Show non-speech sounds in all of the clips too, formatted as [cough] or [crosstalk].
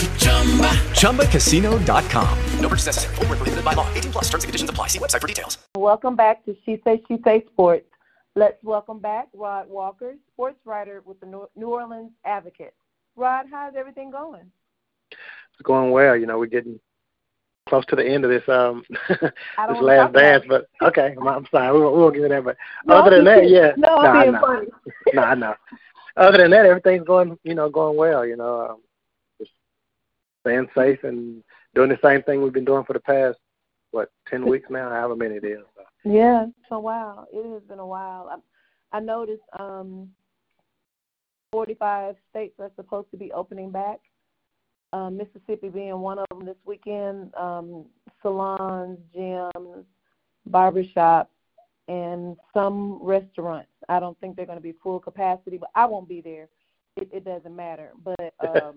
ChumbaCasino.com. No purchase necessary. Full prohibited by law. 18 plus terms and conditions apply. See website for details. Welcome back to She Say, She Say Sports. Let's welcome back Rod Walker, sports writer with the New Orleans Advocate. Rod, how's everything going? It's going well. You know, we're getting close to the end of this um [laughs] this last dance, but okay, I'm sorry, we won't, we won't get into that. But no, other than that, yeah, no, no, I'm being no, funny. [laughs] no, I know. Other than that, everything's going, you know, going well. You know, um, just staying safe and doing the same thing we've been doing for the past what ten weeks now, however many it is. So. Yeah, it's a while. It has been a while. I, I noticed um 45 states are supposed to be opening back um, Mississippi being one of them this weekend. Um, salons, gyms, barbershops, and some restaurants. I don't think they're going to be full capacity, but I won't be there. It, it doesn't matter. But [laughs] um,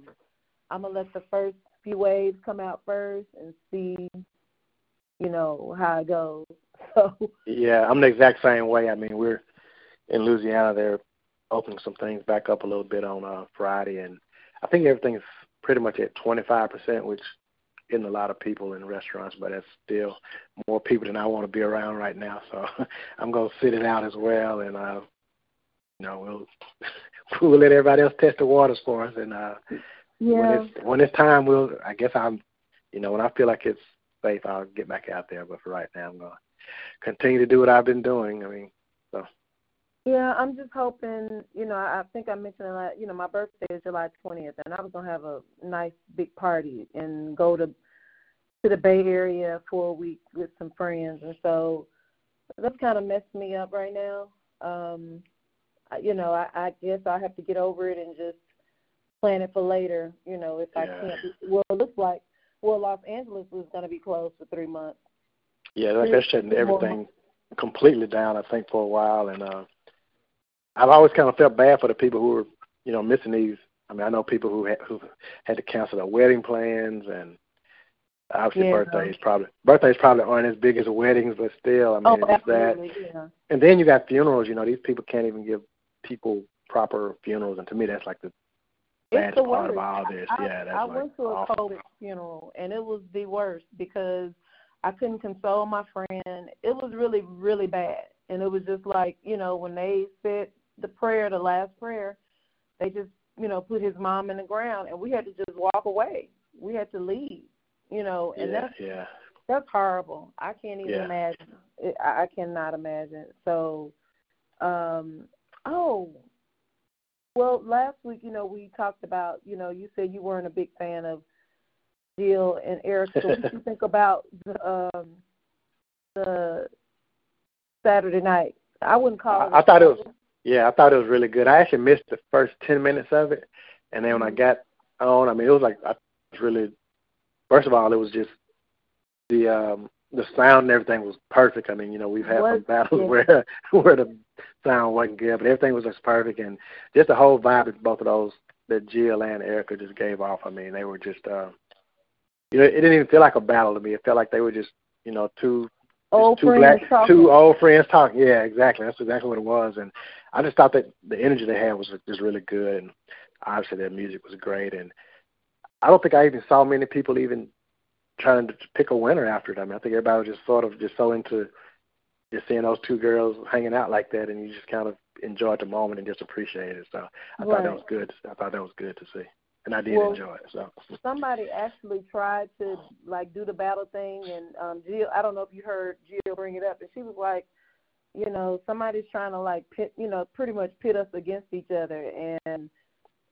I'm gonna let the first few waves come out first and see, you know, how it goes. [laughs] So yeah, I'm the exact same way. I mean, we're in Louisiana. They're opening some things back up a little bit on uh, Friday, and I think everything's pretty much at 25%, which isn't a lot of people in restaurants, but that's still more people than I want to be around right now. So [laughs] I'm to sit it out as well, and uh, you know we'll [laughs] we'll let everybody else test the waters for us, and uh, yeah. when it's when it's time, we'll I guess I'm you know when I feel like it's safe, I'll get back out there. But for right now, I'm going to continue to do what I've been doing. I mean, so. Yeah, I'm just hoping. You know, I think I mentioned that. You know, my birthday is July 20th, and I was gonna have a nice big party and go to to the Bay Area for a week with some friends, and so that's kind of messed me up right now. Um, you know, I, I guess I have to get over it and just plan it for later. You know, if I can't. Well, it looks like well, Los Angeles was going to be closed for three months. Yeah, like they're shutting everything completely down. I think for a while, and uh, I've always kind of felt bad for the people who were, you know, missing these. I mean, I know people who had, who had to cancel their wedding plans, and obviously Yeah. birthdays probably birthdays probably aren't as big as weddings, but still, I mean, Oh, it's that. yeah. And then you got funerals. You know, these people can't even give people proper funerals, and to me, that's like the The part worst. of all this. I, yeah, that's I like went to a awful. COVID funeral and it was the worst because I couldn't console my friend. It was really, really bad. And it was just like, you know, when they said the prayer, the last prayer, they just, you know, put his mom in the ground and we had to just walk away. We had to leave. You know, and yeah, that's yeah. that's horrible. I can't even Yeah. imagine. I I cannot imagine. So, um, oh, well, last week, you know, we talked about, you know, you said you weren't a big fan of Jill and Eric. So what did you [laughs] think about the um, the Saturday night? I wouldn't call it. I, I thought it was yeah, I thought it was really good. I actually missed the first ten minutes of it, and then when I Mhm. got on, I mean, it was like I was really. First of all, it was just the um the sound and everything was perfect. I mean, you know, we've had Was- some battles yeah. [laughs] where where the sound wasn't good, but everything was just perfect, and just the whole vibe of both of those that Jill and Erykah just gave off. I mean, they were just. uh you know, it didn't even feel like a battle to me. It felt like they were just, you know, two Old two friends black, talking. two old friends talking. Yeah, exactly. That's exactly what it was. And I just thought that the energy they had was just really good, and obviously their music was great. And I don't think I even saw many people even trying to pick a winner after it. I mean, I think everybody was just sort of just so into just seeing those two girls hanging out like that, and you just kind of enjoyed the moment and just appreciated it. So I thought that was good. I thought that was good to see, and I did Well, enjoy it. So [laughs] somebody actually tried to like do the battle thing and um Jill I don't know if you heard Jill bring it up and she was like, you know, somebody's trying to like pit you know, pretty much pit us against each other and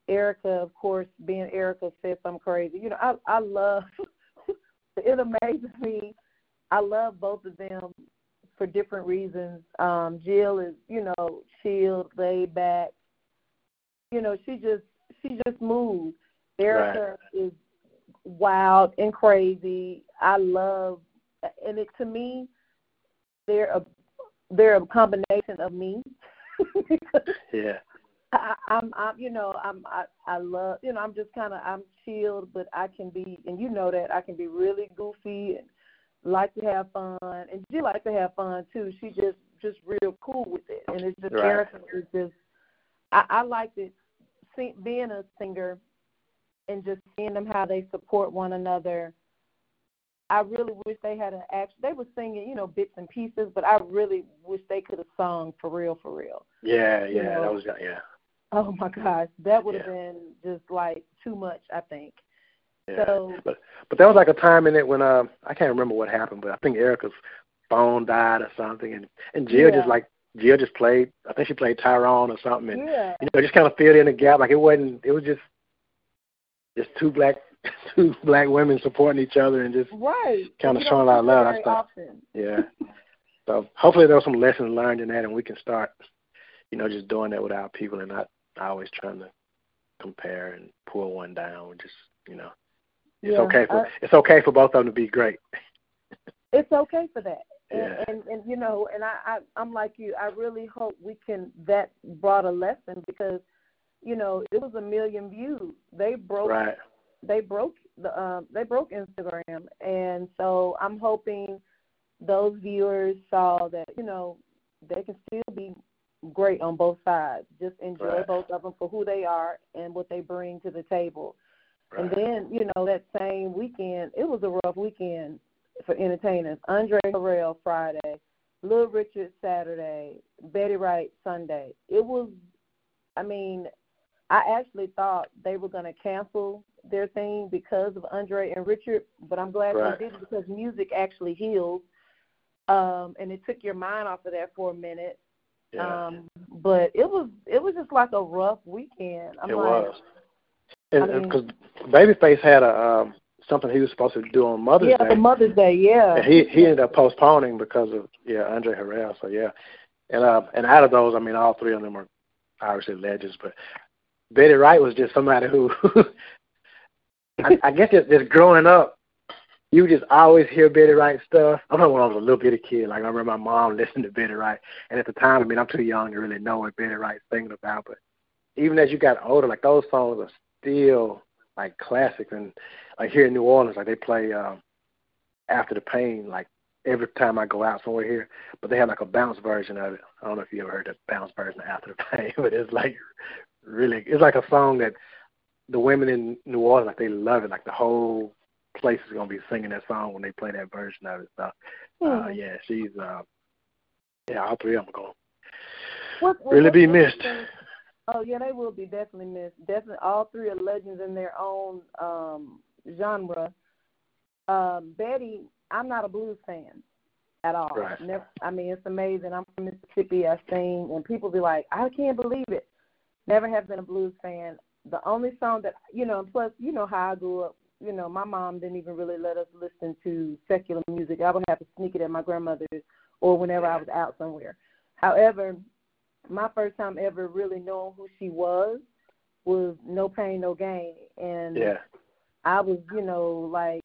Erykah of course being Erykah said something crazy. You know, I I love [laughs] it amazes me. I love both of them for different reasons. Um Jill is, you know, chilled, laid back. You know, she just she just moves. Erykah is wild and crazy. I love, and it to me, they're a they're a combination of me. [laughs] yeah. I, I'm, I'm, you know, I'm, I, I love, you know, I'm just kind of, I'm chilled, but I can be, and you know that I can be really goofy and like to have fun, and she likes to have fun too. She just, just real cool with it, and it's just right. character is just, I, I like it, sing, being a singer, and just seeing them how they support one another. I really wish they had an act. They were singing, you know, bits and pieces, but I really wish they could have sung for real, for real. Yeah, yeah, You know? that was yeah. Oh my gosh, that would have Yeah. been just like too much. I think. Yeah. So But but there was like a time in it when um I can't remember what happened, but I think Erykah's phone died or something, and and Jill Yeah. just like Jill just played. I think she played Tyrone or something, and yeah, you know just kind of filled in the gap. Like it wasn't. It was just just two black [laughs] two black women supporting each other and just right. Kinda showing don't our love, I thought. yeah. [laughs] So hopefully there was some lessons learned in that, and we can start, you know, just doing that with our people and not always trying to compare and pull one down. Just you know, it's Yeah, okay for I- it's okay for both of them to be great. [laughs] It's okay for that. And, Yeah. and and you know, and I, I I'm like you. I really hope we can that brought a lesson because, you know, it was a million views. They broke Right. they broke the um they broke Instagram and so I'm hoping those viewers saw that, you know, they can still be great on both sides. Just enjoy Right. both of them for who they are and what they bring to the table. And then, you know, that same weekend, it was a rough weekend for entertainers. Andre Harrell Friday, Little Richard Saturday, Betty Wright Sunday. It was, I mean, I actually thought they were going to cancel their thing because of Andre and Richard, but I'm glad Right. they didn't because music actually heals. Um, and it took your mind off of that for a minute. Yeah. Um, but it was it was just like a rough weekend. I'm it like, was. And I mean- because Babyface had a um something he was supposed to do on Mother's yeah, Day. Yeah, for Mother's Day, yeah. And he he ended up postponing because of yeah Andre Harrell. So yeah, and uh and out of those, I mean, all three of them are obviously legends. But Betty Wright was just somebody who [laughs] I, I guess just, just growing up, you just always hear Betty Wright stuff. I remember when I was a little bitty kid, like I remember my mom listening to Betty Wright, and at the time, I mean, I'm too young to really know what Betty Wright's singing about. But even as you got older, like those songs are still like classics, and like here in New Orleans, like they play. um after the pain like every time I go out somewhere here. But they have like a bounce version of it. I don't know if you ever heard the bounce version of After the [laughs] Pain, but it's like really it's like a song that the women in New Orleans like they love it. Like the whole place is gonna be singing that song when they play that version of it. So uh Hmm. yeah, she's uh yeah, all three of them are gonna What- really what- be missed. think- Oh yeah, they will be definitely missed. Definitely, all three are legends in their own um genre. Um, Betty, I'm not a blues fan at all. Right. Never, I mean, it's amazing. I'm from Mississippi. I sing, and people be like, "I can't believe it." Never have been a blues fan. The only song that you know, and plus, you know how I grew up. You know, my mom didn't even really let us listen to secular music. I would have to sneak it at my grandmother's or whenever I was out somewhere. However, my first time ever really knowing who she was was No Pain No Gain, and Yeah. I was, you know, like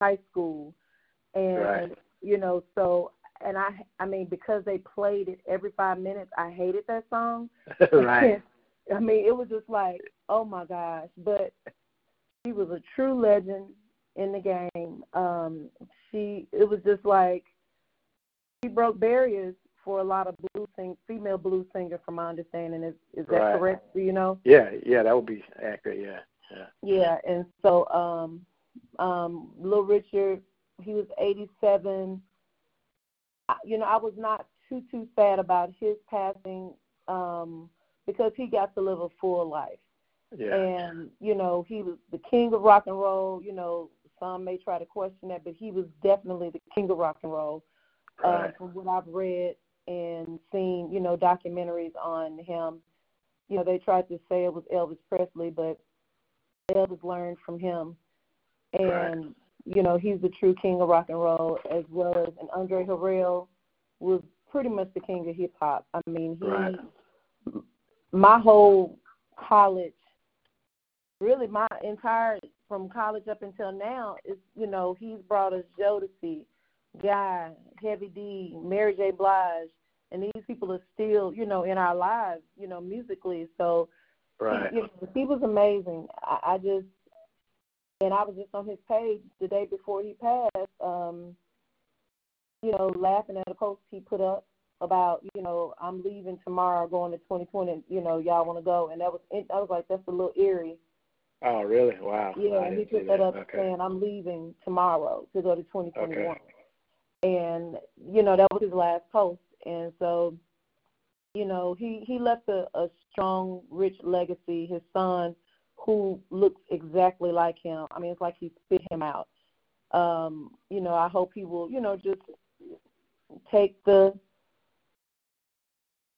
high school, and Right. you know, so and I, I mean, because they played it every five minutes, I hated that song. [laughs] [laughs] right. I mean, it was just like, oh my gosh! But she was a true legend in the game. Um, she, it was just like she broke barriers for a lot of blues sing, female blues singers, from my understanding. Is is that Right. correct? Do you know? Yeah, yeah, that would be accurate, yeah. Yeah. Yeah, and so um um Little Richard, he was 87. You know, I was not too too sad about his passing um because he got to live a full life. Yeah. And you know, he was the king of rock and roll, you know, some may try to question that, but he was definitely the king of rock and roll. Right. Um, from what I've read and seen, you know, documentaries on him. You know, they tried to say it was Elvis Presley, but Elvis learned from him. And, Right. you know, he's the true king of rock and roll as well as and Andre Harrell was pretty much the king of hip hop. I mean he Right. my whole college really my entire from college up until now is you know, he's brought us Jodeci, Guy, Heavy D, Mary J. Blige, and these people are still, you know, in our lives, you know, musically. So right. he, you know, he was amazing. I, I just and I was just on his page the day before he passed, um, you know, laughing at a post he put up about, you know, I'm leaving tomorrow, going to 2020. You know, y'all want to go? And that was, I was like, that's a little eerie. Oh, really? Wow. Yeah, he put that, that up okay. saying, I'm leaving tomorrow to go to 2021. Okay. And you know, that was his last post, and so, you know, he he left a, a strong, rich legacy. His son, who looks exactly like him. I mean, it's like he spit him out. Um, you know, I hope he will, you know, just take the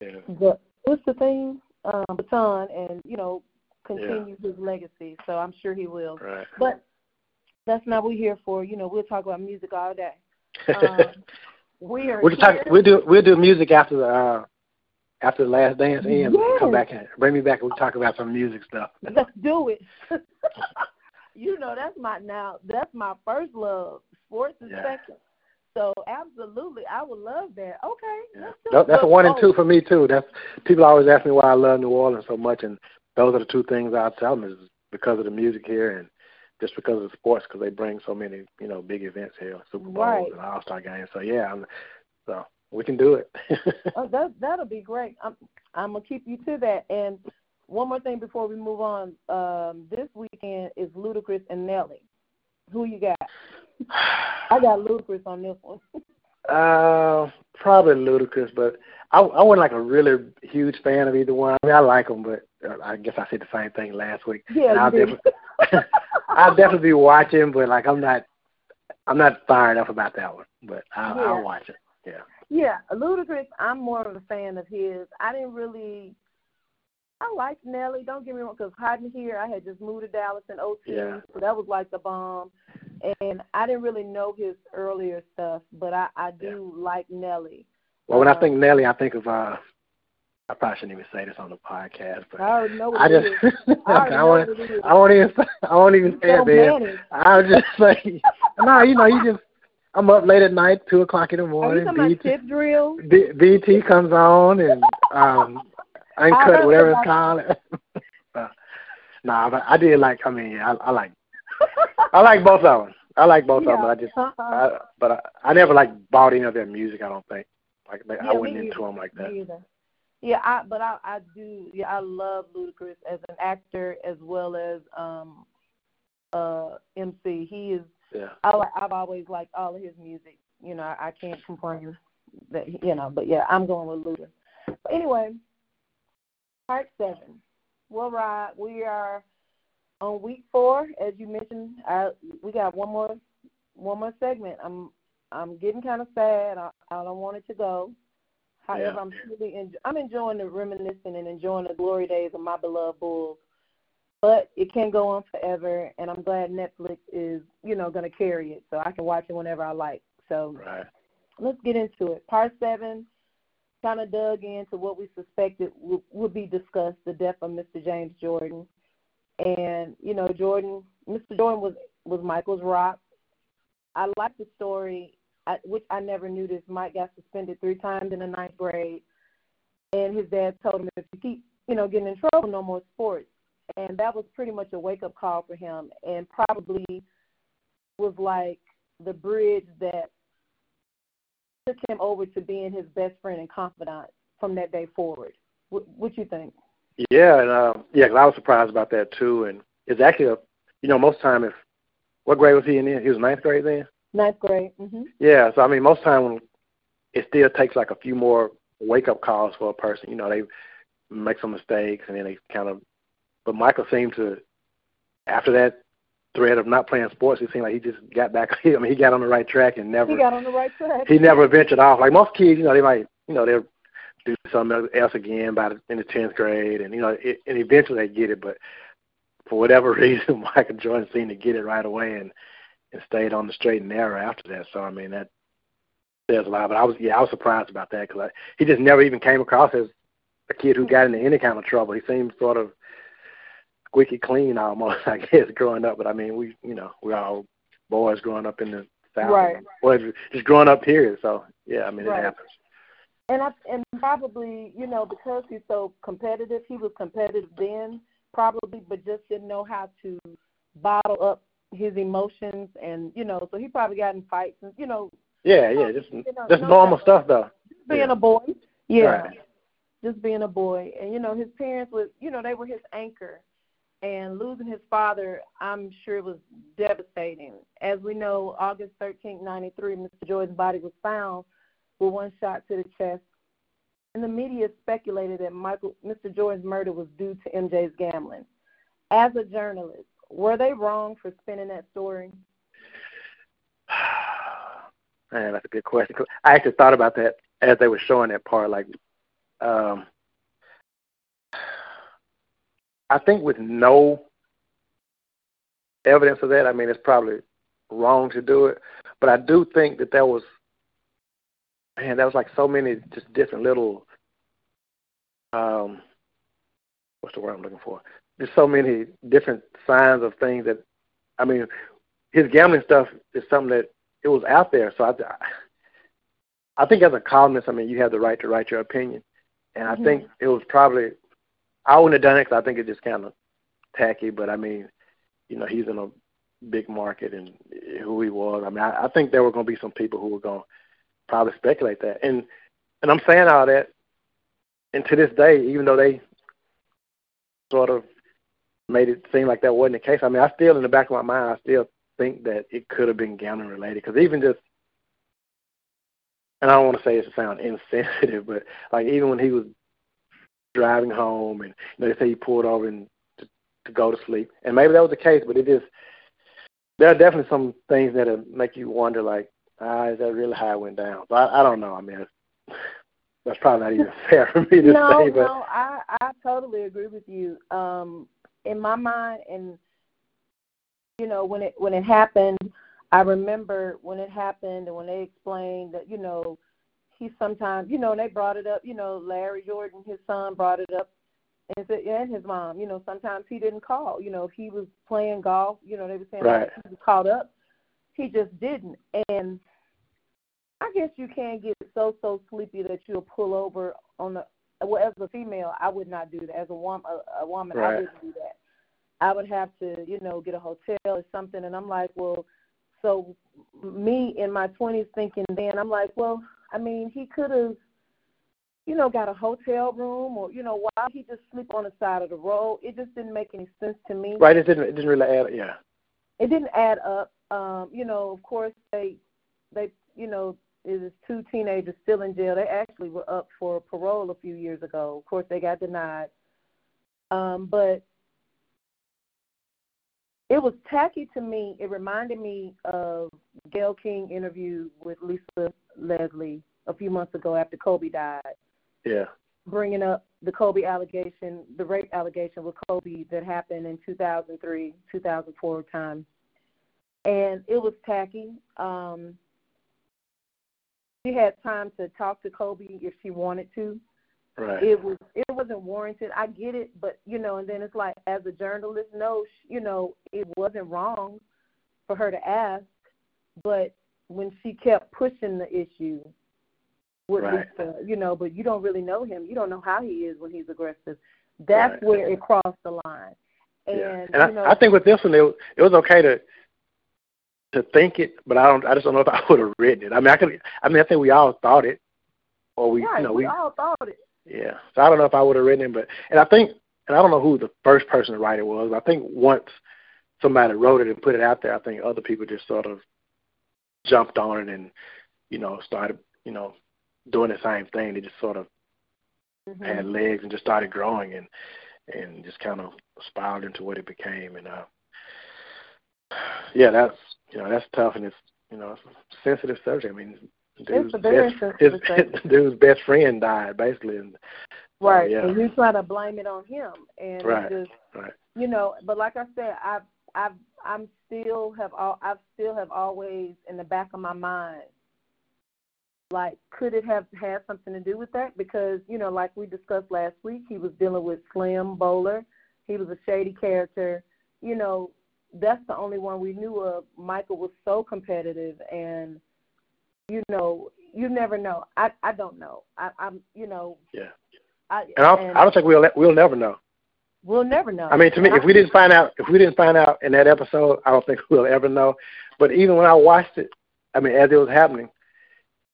Yeah. the what's the thing um, baton and you know continue his legacy. So I'm sure he will. Right. But that's not what we're here for. You know, we'll talk about music all day. Um, [laughs] we are we can talk. We'll do. We'll do music after the uh, after the last dance ends. Yes. Come back and bring me back. and We'll talk about some music stuff. [laughs] Let's do it. [laughs] you know, that's my now. That's my first love. Sports is Yeah. second. So absolutely, I would love that. Okay, Yeah. let's do That- it. That's a one and two for me too. That's people always ask me why I love New Orleans so much, and those are the two things I tell them is because of the music here and just because of sports because they bring so many you know big events here, Super Bowls Right. and All Star games. So yeah, I'm, so we can do it. [laughs] Oh, that that'll be great. I'm I'm gonna keep you to that. And one more thing before we move on. Um, this weekend is Ludacris and Nelly. Who you got? I got Ludacris on this one. [laughs] Uh, probably Ludacris, but I I wasn't like a really huge fan of either one. I mean, I like them, but uh, I guess I said the same thing last week. yeah, And I'll definitely, [laughs] I'll definitely be watching, but like I'm not, I'm not fired up about that one. But I'll, Yeah. I'll watch it. Yeah. Yeah, Ludacris. I'm more of a fan of his. I didn't really. I liked Nelly. Don't get me wrong, because hiding here, I had just moved to Dallas in 02, Yeah. so that was like the bomb. And I didn't really know his earlier stuff, but I I do like Nelly. Well, when I Uh, think Nelly, I think of uh, I probably shouldn't even say this on the podcast, but I know what I just. [laughs] I I won't. I won't even I won't even say So it, man. I'll just [laughs] say no. You know, you just I'm up late at night, two o'clock in the Are you morning. BT, tip drill? B, BT comes on and um, I uncut whatever it's called. [laughs] uh, nah, but I did like. I mean, I, I like I like both of them. I like both of them, but I just Uh-uh. I, but I, I never like bought any of their music. I don't think like Yeah, I wasn't into either. them like that. Yeah, I but I I do yeah I love Ludacris as an actor as well as um uh MC. He is Yeah. I, I've always liked all of his music. You know, I, I can't complain that you know, but yeah, I'm going with Luda. But anyway, part seven. We'll ride. We are on week four, as you mentioned. I, we got one more one more segment. I'm I'm getting kind of sad. I, I don't want it to go. However, Yeah. I'm really en- I'm enjoying the reminiscing and enjoying the glory days of my beloved Bulls. But it can't go on forever, and I'm glad Netflix is, you know, going to carry it, so I can watch it whenever I like. So Right. let's get into it. Part seven kind of dug into what we suspected would, would be discussed: the death of Mr. James Jordan. And you know, Jordan, Mr. Jordan was was Michael's rock. I like the story, Which I never knew this. Mike got suspended three times in the ninth grade, and his dad told him if you keep, you know, getting in trouble, no more sports. And that was pretty much a wake up call for him, and probably was like the bridge that took him over to being his best friend and confidant from that day forward. What, what you think? Yeah, and uh, yeah, 'cause I was surprised about that too. And it's actually a, you know, most time if what grade was he in? He was ninth grade then. Ninth grade. hmm Yeah, so I mean, most time when it still takes like a few more wake up calls for a person. You know, they make some mistakes and then they kind of. But Michael seemed to, after that thread of not playing sports, it seemed like he just got back. [laughs] I mean, he got on the right track and never. He got on the right track. he never ventured off. Like most kids, you know, they might, you know, they'll do something else again by the, in the tenth grade, and you know, it, and eventually they get it. But for whatever [laughs] reason, Michael Jordan seemed to get it right away and and stayed on the straight and narrow after that. So I mean, that says a lot. But I was, yeah, I was surprised about that because he just never even came across as a kid who got into any kind of trouble. He seemed sort of squeaky clean almost, [laughs] I guess, growing up. But I mean, we, you know, we're all boys growing up in the South. Right. Well, just growing up here, so yeah, I mean Right. it happens. And I and probably you know because he's so competitive, he was competitive then probably, but just didn't know how to bottle up his emotions, and you know, so he probably got in fights, and you know, Yeah, yeah, just You know, just normal stuff though. being Yeah. a boy, yeah, Right. just being a boy, and you know, his parents was, you know, they were his anchor, and losing his father, I'm sure was devastating. As we know, August 13, 93, Mr. Jordan's body was found with one shot to the chest. And the media speculated that Michael, Mr. Jordan's murder was due to MJ's gambling. As a journalist, were they wrong for spinning that story? [sighs] Man, that's a good question. I actually thought about that as they were showing that part. Like, um, I think with no evidence of that, I mean, it's probably wrong to do it. But I do think that that was, man, that was like so many just different little, um, what's the word I'm looking for? There's so many different signs of things that, I mean, his gambling stuff is something that it was out there. So I, I think as a columnist, I mean, you have the right to write your opinion, and I Mhm. think it was probably I wouldn't have done it because I think it's just kind of tacky. But I mean, you know, he's in a big market and who he was. I mean, I, I think there were going to be some people who were going to probably speculate that, and and I'm saying all that, and to this day, even though they sort of made it seem like that wasn't the case, I mean, I still in the back of my mind, I still think that it could have been gambling related because even just and I don't want to say it to sound insensitive, but like even when he was driving home and you know, they say he pulled over and to, to go to sleep, and maybe that was the case, but it just there are definitely some things that make you wonder, like, ah, is that really how it went down? So I, I don't know. I mean, it's, that's probably not even [laughs] fair for me to no, say, but no, I I totally agree with you. Um, in my mind, and you know, when it when it happened, I remember when it happened and when they explained that, you know, he sometimes, you know, and they brought it up. You know, Larry Jordan, his son, brought it up, and said, and his mom. You know, sometimes he didn't call. You know, if he was playing golf, you know, they were saying Right. he was caught up. He just didn't, and I guess you can't get so so sleepy that you'll pull over on the. Well, as a female, I would not do that. As a woman, a, a woman, I wouldn't do that. I would have to, you know, get a hotel or something, and I'm like, well, so me in my 20s thinking then, I'm like, well, I mean, he could have, you know, got a hotel room, or you know, why he just sleep on the side of the road? It just didn't make any sense to me right, it didn't it didn't really add. Yeah, it didn't add up. Um, you know, of course they they you know, it was two teenagers still in jail. They actually were up for parole a few years ago. Of course they got denied. Um, but it was tacky to me. It reminded me of Gayle King interview with Lisa Leslie a few months ago after Kobe died yeah, bringing up the Kobe allegation, the rape allegation with Kobe that happened in 2003, 2004 time, and it was tacky. Um, she had time to talk to Kobe if she wanted to. right, It was it wasn't warranted. I get it, but you know, and then it's like as a journalist, no, sh- you know, it wasn't wrong for her to ask, but when she kept pushing the issue with Right. Lisa, you know, but you don't really know him. You don't know how he is when he's aggressive. That's Right. where it crossed the line. And, yeah. And I, you know, I think with this one, it, it was okay to to think it, but I don't. I just don't know if I [laughs] would have written it. I mean, I could. I mean, I think we all thought it, or we, right, you know, we we all thought it. Yeah. So I don't know if I would have written it, but and I think and I don't know who the first person to write it was. I think once somebody wrote it and put it out there, I think other people just sort of jumped on it and you know started you know doing the same thing. They just sort of Mhm. had legs and just started growing and and just kind of spiraled into what it became. And uh, yeah, that's you know that's tough and it's you know it's a sensitive subject. I mean, dude's a very best, sensitive his, [laughs] dude's best friend died basically, and so, Right. yeah, And you try to blame it on him and Right. just right, you know, but like I said, I've I've I'm still have all I've still have always in the back of my mind like could it have had something to do with that? Because, you know, like we discussed last week, he was dealing with Slim Bouler. He was a shady character. You know, that's the only one we knew of. Michael was so competitive, and you know, you never know. I I don't know. I, I'm you know. Yeah. I, And I, don't- I don't think we'll we'll never know. we'll never know. I mean, to me, if we didn't find out, if we didn't find out in that episode, I don't think [laughs] we'll ever know. But even when I watched it, I mean, as it was happening,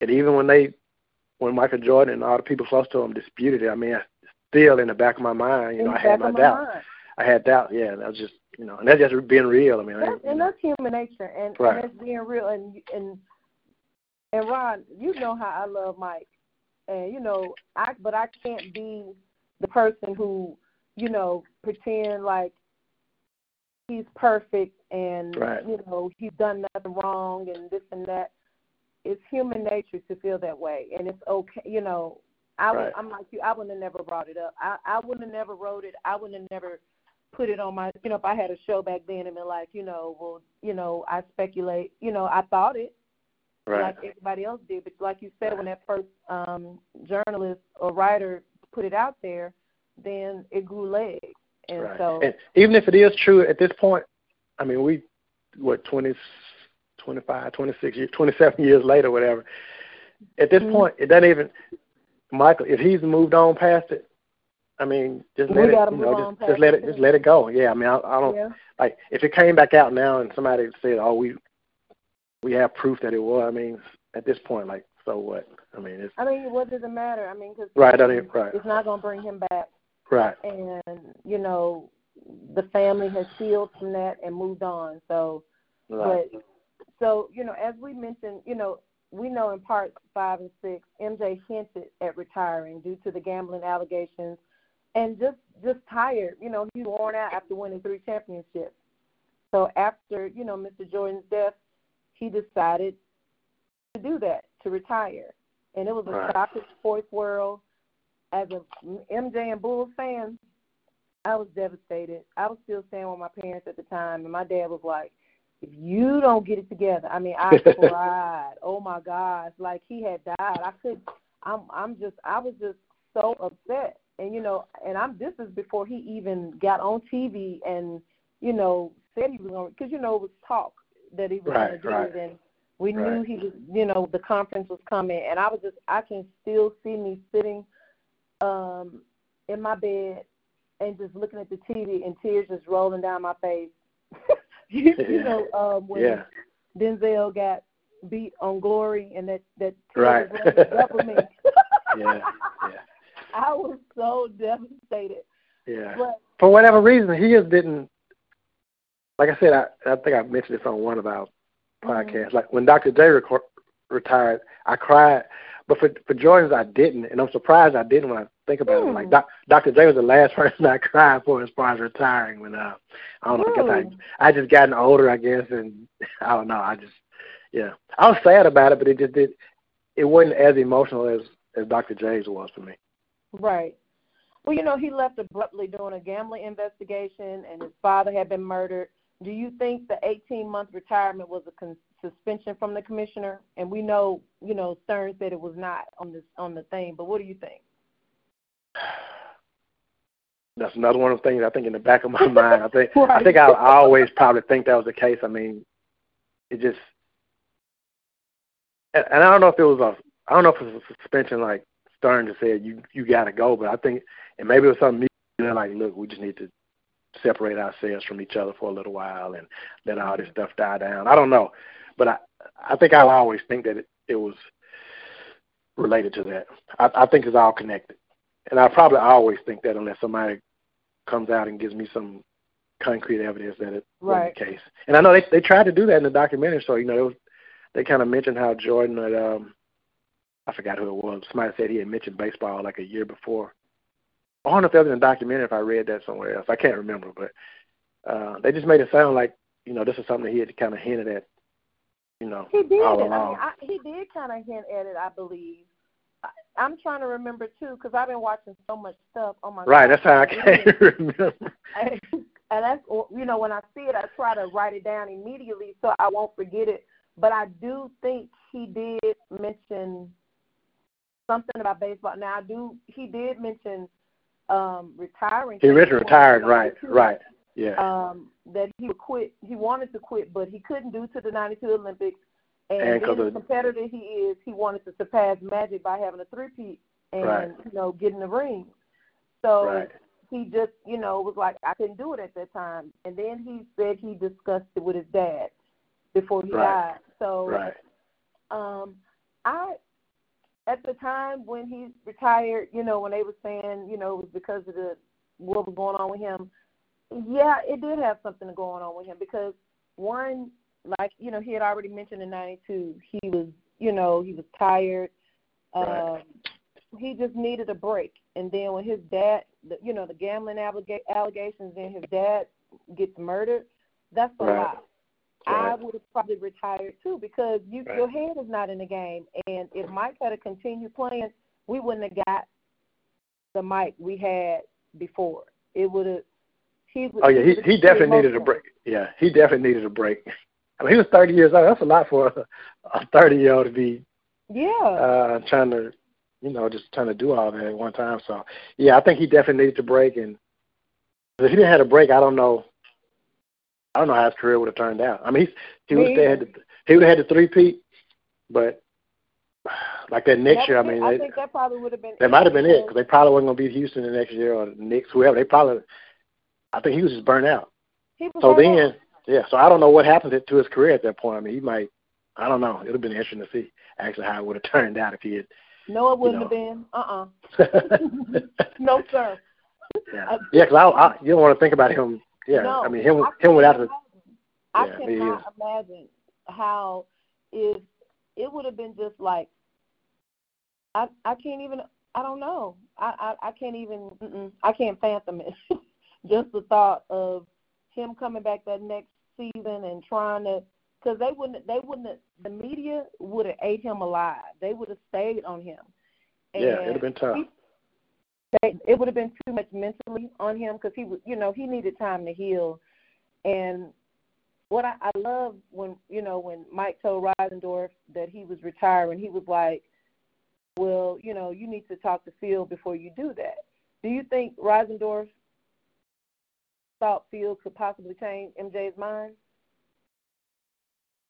and even when they, when Michael Jordan and all the people close to him disputed it, I mean, still in the back of my mind, you know, I had my doubt. mind. I had doubt. Yeah, that was just, you know, and that's just being real. I mean, I, That's, and that's human nature, and, Right. and that's being real. And and and Ron, you know how I love Mike, and you know I, but I can't be the person who, you know, pretend like he's perfect and Right. you know he's done nothing wrong and this and that. It's human nature to feel that way, and it's okay. You know, I would, Right. I'm like you. I wouldn't have never brought it up. I I wouldn't have never wrote it. I wouldn't have never put it on my you know if I had a show back then and been like you know well you know I speculate you know I thought it right, like everybody else did but like you said when that first um journalist or writer put it out there then it grew legs and right. so And even if it is true at this point, I mean, we what twenty, twenty-five, twenty-six years, 27 years later, whatever. At this Mhm. point, it doesn't even Michael. If he's moved on past it, I mean, just let it, you know, just just let it, just let it go. Yeah, I mean, I, I don't yeah like if it came back out now and somebody said, "Oh, we we have proof that it was." I mean, at this point, like, so what? I mean, it's I mean what does it matter I mean because Right, I mean, right. it's not going to bring him back right, and you know the family has healed from that and moved on so right, But so you know, as we mentioned, you know, we know in parts five and six, MJ hinted at retiring due to the gambling allegations, and just just tired. You know, he worn out after winning three championships. So after you know Mr. Jordan's death, he decided to do that to retire, and it was a Right. shock to the sports world. As a MJ and Bulls fan, I was devastated. I was still staying with my parents at the time, and my dad was like, "If you don't get it together," I mean, I [laughs] cried. Oh my gosh, like he had died. I could. I'm. I'm just. I was just so upset, and you know, and I'm. This is before he even got on TV and you know said he was going because you know it was talk that he was Right, going to do right. it, and we knew he was. You know, the conference was coming, and I was just. I can still see me sitting um in my bed and just looking at the TV and tears just rolling down my face. [laughs] you, you know, um, when yeah, Denzel got beat on Glory and that that Right. up with me. [laughs] yeah, yeah, [laughs] I was so devastated. yeah. But For whatever reason, he just didn't. Like I said, I I think I mentioned this on one of our Mm-hmm. podcasts. Like when Dr. J retired, I cried, but for for Jordan's, I didn't, and I'm surprised I didn't when I think about it. Like doc, Dr. J was the last [laughs] person I cried for as far as retiring. When uh, I don't know, I guess Really? I I just gotten older, I guess, and [laughs] I don't know. I just yeah, I was sad about it, but it just did. It wasn't as emotional as as Dr. J's was for me. Right. Well, you know, he left abruptly during a gambling investigation, and his father had been murdered. Do you think the 18-month retirement was a con- suspension from the commissioner? And we know, you know, Stern said it was not on this on the thing. But what do you think? that's another one of the things I think in the back of my [laughs] mind. I think I think I, I always probably think that was the case. I mean, it just and, and I don't know if it was a I don't know if it was a suspension like Stern just said you you got to go, but I think and maybe it was something mutual, like look we just need to separate ourselves from each other for a little while and let all this stuff die down. I don't know, but I I think I'll always think that it, it was related to that. I, I think it's all connected, and I probably always think that unless somebody comes out and gives me some concrete evidence that it Right. wasn't the case. And I know they they tried to do that in the documentary. So you know, it was, they kind of mentioned how Jordan had um, I forgot who it was. Somebody said he had mentioned baseball like a year before. I don't know if that was in the documentary. If I read that somewhere else, I can't remember. But uh, they just made it sound like you know this is something that he had kind of hinted at. You know, He did. all I mean, I, he did kind of hint at it, I believe. I, I'm trying to remember too, because I've been watching so much stuff on my. right. That's how I can't [laughs] remember. and that's you know when I see it, I try to write it down immediately so I won't forget it. But I do think he did mention something about baseball. Now I do. He did mention um retiring. He originally retired. Right. Right. Yeah. Um, that he would quit. He wanted to quit, but he couldn't due to the '92 Olympics. And, And being the competitor he is, he wanted to surpass Magic by having a three-peat and Right. you know getting the ring. So Right. he just you know was like I couldn't do it at that time. And then he said he discussed it with his dad before he Right. died. So Right. um, I at the time when he retired, you know, when they were saying, you know, it was because of the what was going on with him. Yeah, it did have something going on with him because one, like you know, he had already mentioned in '92, he was, you know, he was tired. Right. Um, he just needed a break, and then when his dad, the, you know, the gambling allega- allegations, and his dad gets murdered, that's a Right. lot. I would have probably retired too because you Right. your head is not in the game. And if Mike had to continue playing, we wouldn't have got the Mike we had before. It would have. He would, Oh yeah, he would've he definitely needed a break. Yeah, he definitely needed a break. I mean, he was 30 years old. That's a lot for a, a 30 year old to be Yeah, uh trying to, you know, just trying to do all that at one time. So yeah, I think he definitely needed to break. And if he didn't have a break, I don't know. I don't know how his career would have turned out. I mean, he he would have had the, he would have had the three peat, but like that next year, I mean, I they, think that probably would have been. that might have been it because they probably weren't going to beat Houston the next year or the Knicks, whoever. They probably, I think he was just burnt out. He was So then, yeah. So I don't know what happened to his career at that point. I mean, he might. I don't know. It would have been interesting to see actually how it would have [laughs] turned out if he had. no, it wouldn't know. have been. Uh uh [laughs] [laughs] No, sir. yeah, yeah. Because I, I, you don't want to think about him. Yeah, No, I mean him, I him without the. I Yeah, cannot imagine how if it would have been just like I I can't even I don't know I I, I can't even I can't fathom it. [laughs] just the thought of him coming back that next season and trying to because they wouldn't they wouldn't the media would have ate him alive. They would have stayed on him. And Yeah, it'd have been tough. he- they, it would have been too much mentally on him because he was, you know, he needed time to heal. And what I, I love when, you know, when Mike told Reinsdorf that he was retiring, he was like, "Well, you know, you need to talk to Phil before you do that." Do you think Reinsdorf thought Phil could possibly change MJ's mind?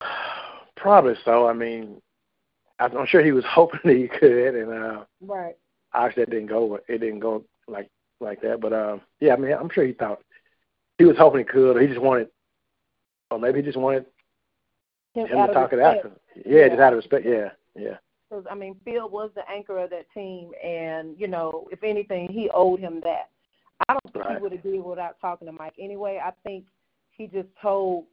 [sighs] Probably so. I mean, I'm I'm sure he was [laughs] hoping that he could, and uh, Right. Obviously it didn't go. It didn't go like like that. But um, yeah, I mean, I'm sure he thought he was hoping he could, or he just wanted, or maybe he just wanted Him, him to talk it out. Yeah, Yeah. just out of respect. Yeah, yeah, Because I mean, Phil was the anchor of that team, and you know, if anything, he owed him that. I don't think Right. he would have did without talking to Mike anyway. I think he just told,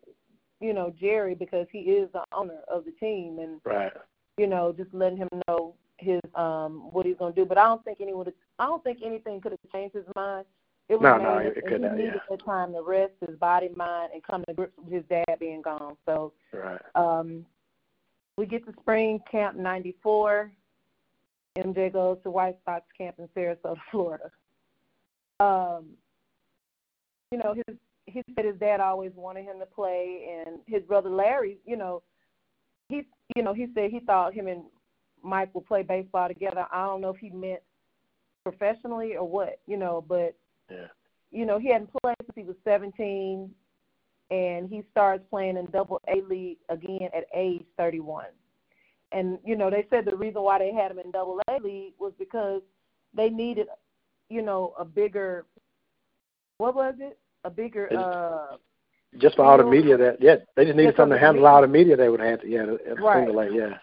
you know, Jerry because he is the owner of the team, and right. you know, just letting him know his um what he's gonna do. But I don't think anyone, I don't think anything could have changed his mind. It was No, no, it could he not, needed yeah. time to rest his body, mind, and come to grips with his dad being gone. So Right. um, we get to spring camp '94. MJ goes to White Sox camp in Sarasota, [laughs] Florida. Um, you know, his he said his dad always wanted him to play, and his brother Larry, you know, he you know he said he thought him and Mike will play baseball together. I don't know if he meant professionally or what, you know, but Yeah. you know, he hadn't played since he was 17, and he starts playing in Double A League again at age 31. And you know, they said the reason why they had him in Double A League was because they needed, you know, a bigger. What was it? A bigger. Uh Just for all the media that yeah, they just needed something to handle all the media they would have to yeah, Right. single like yeah.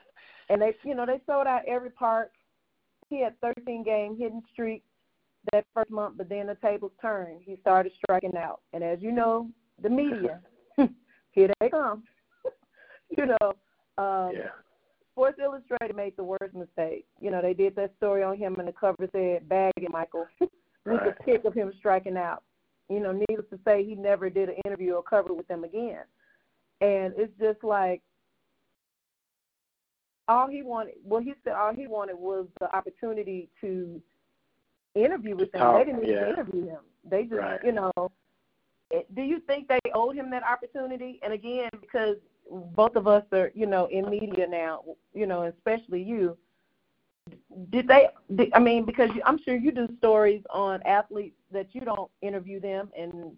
And they you know they sold out every park. He had 13 game hitting streak that first month, but then the tables turned. He started striking out, and as you know, the media, [laughs] here they come. [laughs] you know, um, Yeah. Sports Illustrated made the worst mistake. You know, they did that story on him, and the cover said "Bag it, Michael," [laughs] with Right. a pic of him striking out. You know, needless to say, he never did an interview or cover with them again. And it's just like all he wanted. Well, he said all he wanted was the opportunity to interview with them. they didn't even yeah. interview him. They just, Right. you know. it- Do you think they owed him that opportunity? And again, because both of us are, you know, in media now, you know, especially you. Did they? Did, I mean, because you, I'm sure you do stories on athletes that you don't interview them, and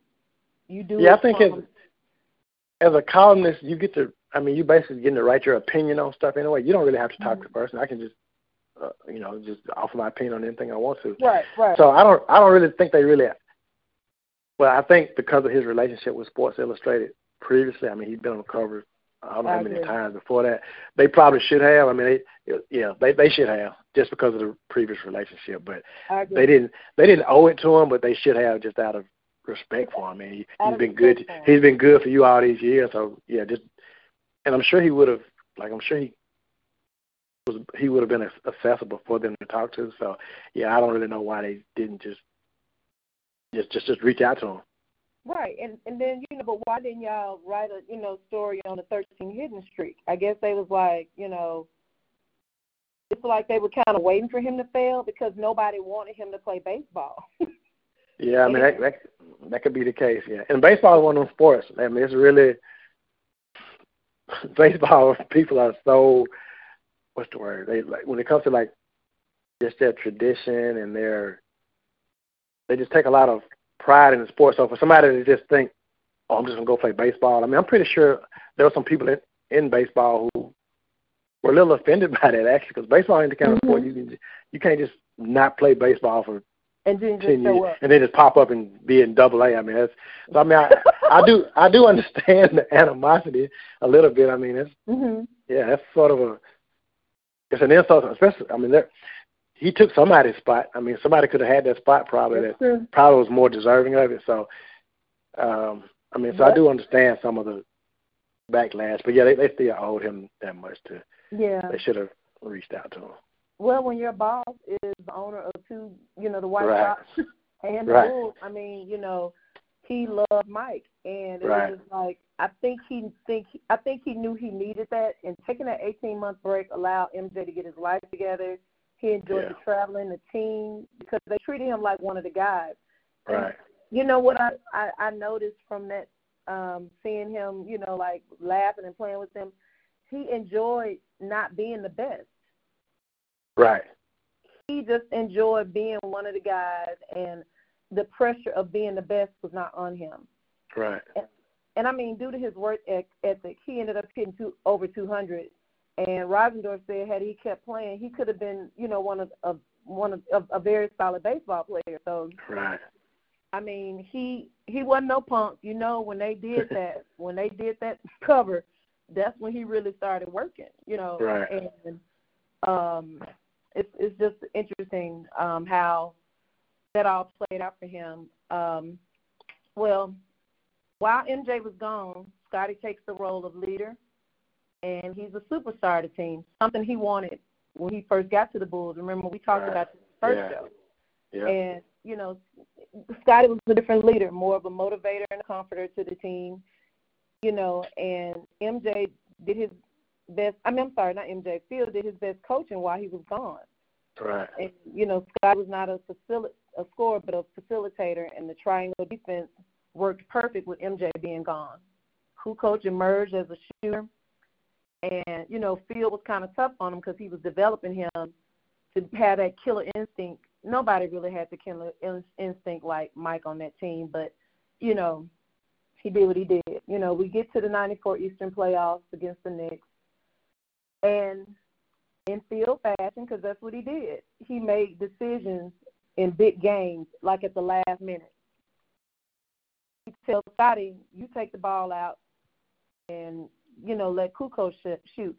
You do. Yeah, I think as as a columnist, you get to. I mean, you basically getting to write your opinion on stuff anyway. You don't really have to talk mm-hmm. to the person. I can just, uh, you know, just offer my opinion on anything I want to. Right, right. So I don't. I don't really think they really. Well, I think because of his relationship with Sports Illustrated previously, I mean, he'd been on the cover I don't know how many times before that. They probably should have. I mean, they yeah, they they should have just because of the previous relationship, but they didn't. They didn't owe it to him, but they should have just out of respect for him. I mean, he, has been good. He's been good for you all these years. So yeah, just and I'm sure he would have. Like I'm sure he was. He would have been accessible for them to talk to. So yeah, I don't really know why they didn't just just just just reach out to him. Right, and and then you know, but why didn't y'all write a you know story on the 13 hidden streak? I guess they was like you know, it's like they were kind of waiting for him to fail because nobody wanted him to play baseball. [laughs] yeah, I mean that, that that could be the case. Yeah, and baseball is one of those sports. I mean, it's really [laughs] baseball. [laughs] People are so what's the word? They like when it comes to like just their tradition and their they just take a lot of pride in the sport. So for somebody to just think, oh, I'm just gonna go play baseball. I mean, I'm pretty sure there were some people in, in baseball who were a little offended [laughs] by that actually, because baseball ain't the kind mm-hmm. of sport you can you can't just not play baseball for and then ten years up. and then just pop up and be in double A. I mean, that's so. I mean, I, I do I do understand the animosity a little bit. I mean, it's mm-hmm. yeah, that's sort of a it's an insult, especially. I mean, there he took somebody's spot. I mean, somebody could have had that spot probably That's that true. probably was more deserving of it. So, um, I mean, so I do understand some of the backlash, but yeah, they they still owed him that much to. Yeah. They should have reached out to him. Well, when your boss is the owner of two, you know, the White right. Sox [laughs] and the right. Bulls, I mean, you know, he loved Mike, and it right. was like I think he think I think he knew he needed that, and taking that 18 month break allowed MJ to get his life together he enjoyed yeah. the traveling, the team, because they treated him like one of the guys. Right. And you know what I, I I noticed from that, um, seeing him, you know, like laughing and playing with them, he enjoyed not being the best. Right. He just enjoyed being one of the guys, and the pressure of being the best was not on him. Right. And, and I mean, due to his work ethic, he ended up hitting two, over 200 and Reinsdorf said, had he kept playing, he could have been, you know, one of, of one of, of a very solid baseball player. So, right. I mean, he he wasn't no punk. You know, when they did [laughs] that, when they did that [laughs] cover, that's when he really started working. You know, right. and um, it's it's just interesting um, how that all played out for him. Um, well, while MJ was gone, Scottie takes the role of leader and he's a superstar of the team. Something he wanted when he first got to the Bulls. Remember we talked right. about this first yeah. show. Yeah. And you know, Scottie was a different leader, more of a motivator and a comforter to the team. You know, and MJ did his best. I mean, I'm sorry, not MJ. Phil did his best coaching while he was gone. Right. And you know, Scott was not a facil- a scorer, but a facilitator, and the triangle defense worked perfect with MJ being gone. Kukoc emerged as a shooter and you know, Phil was kind of tough on him because he was developing him to have that killer instinct. Nobody really had the killer instinct like Mike on that team, but you know, he did what he did. You know, we get to the '94 Eastern playoffs against the Knicks, and in Phil fashion, because that's what he did. He made decisions in big games, like at the last minute. He tells Scottie, "You take the ball out, and you know, let Kukoc shoot.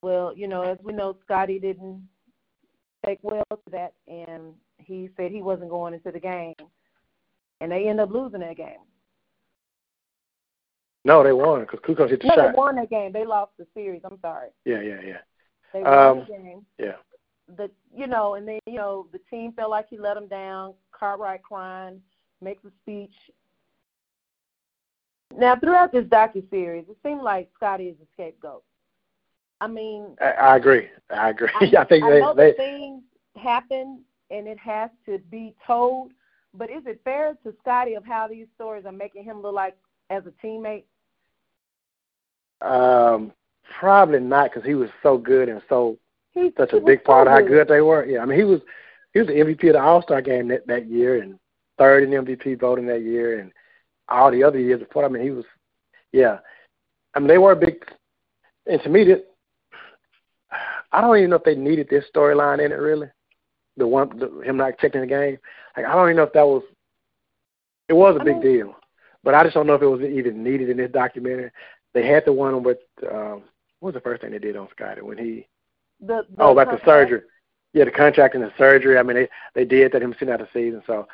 Well, you know, as we know, Scottie didn't take well to that, and he said he wasn't going into the game, and they end up losing that game. No, they won because Kukoc hit the no, shot. they won that game. They lost the series. I'm sorry. Yeah, yeah, yeah. They won um, the game. Yeah. The you know, and then you know the team felt like he let them down. Cartwright crying, makes a speech, now, throughout this docu series, it seemed like Scottie is a scapegoat. I mean, I, I agree. I agree. I, [laughs] I think I they, know they things happen and it has to be told. But is it fair to Scottie of how these stories are making him look like as a teammate? Um, probably not because he was so good and so He's, such a he big part so of how good. good they were. Yeah, I mean he was he was the MVP of the All Star game that that year and third in MVP voting that year and all the other years before. I mean, he was, yeah. I mean, they were big, and to me, that I don't even know if they needed this storyline in it really. The one, the, him not checking the game. Like, I don't even know if that was. It was a I big mean- deal, but I just don't know if it was even needed in this documentary. They had the one with um, what was the first thing they did on Scottie when he The, the oh about the surgery. Yeah, the contract and the surgery. I mean, they they did that him sitting out the season. So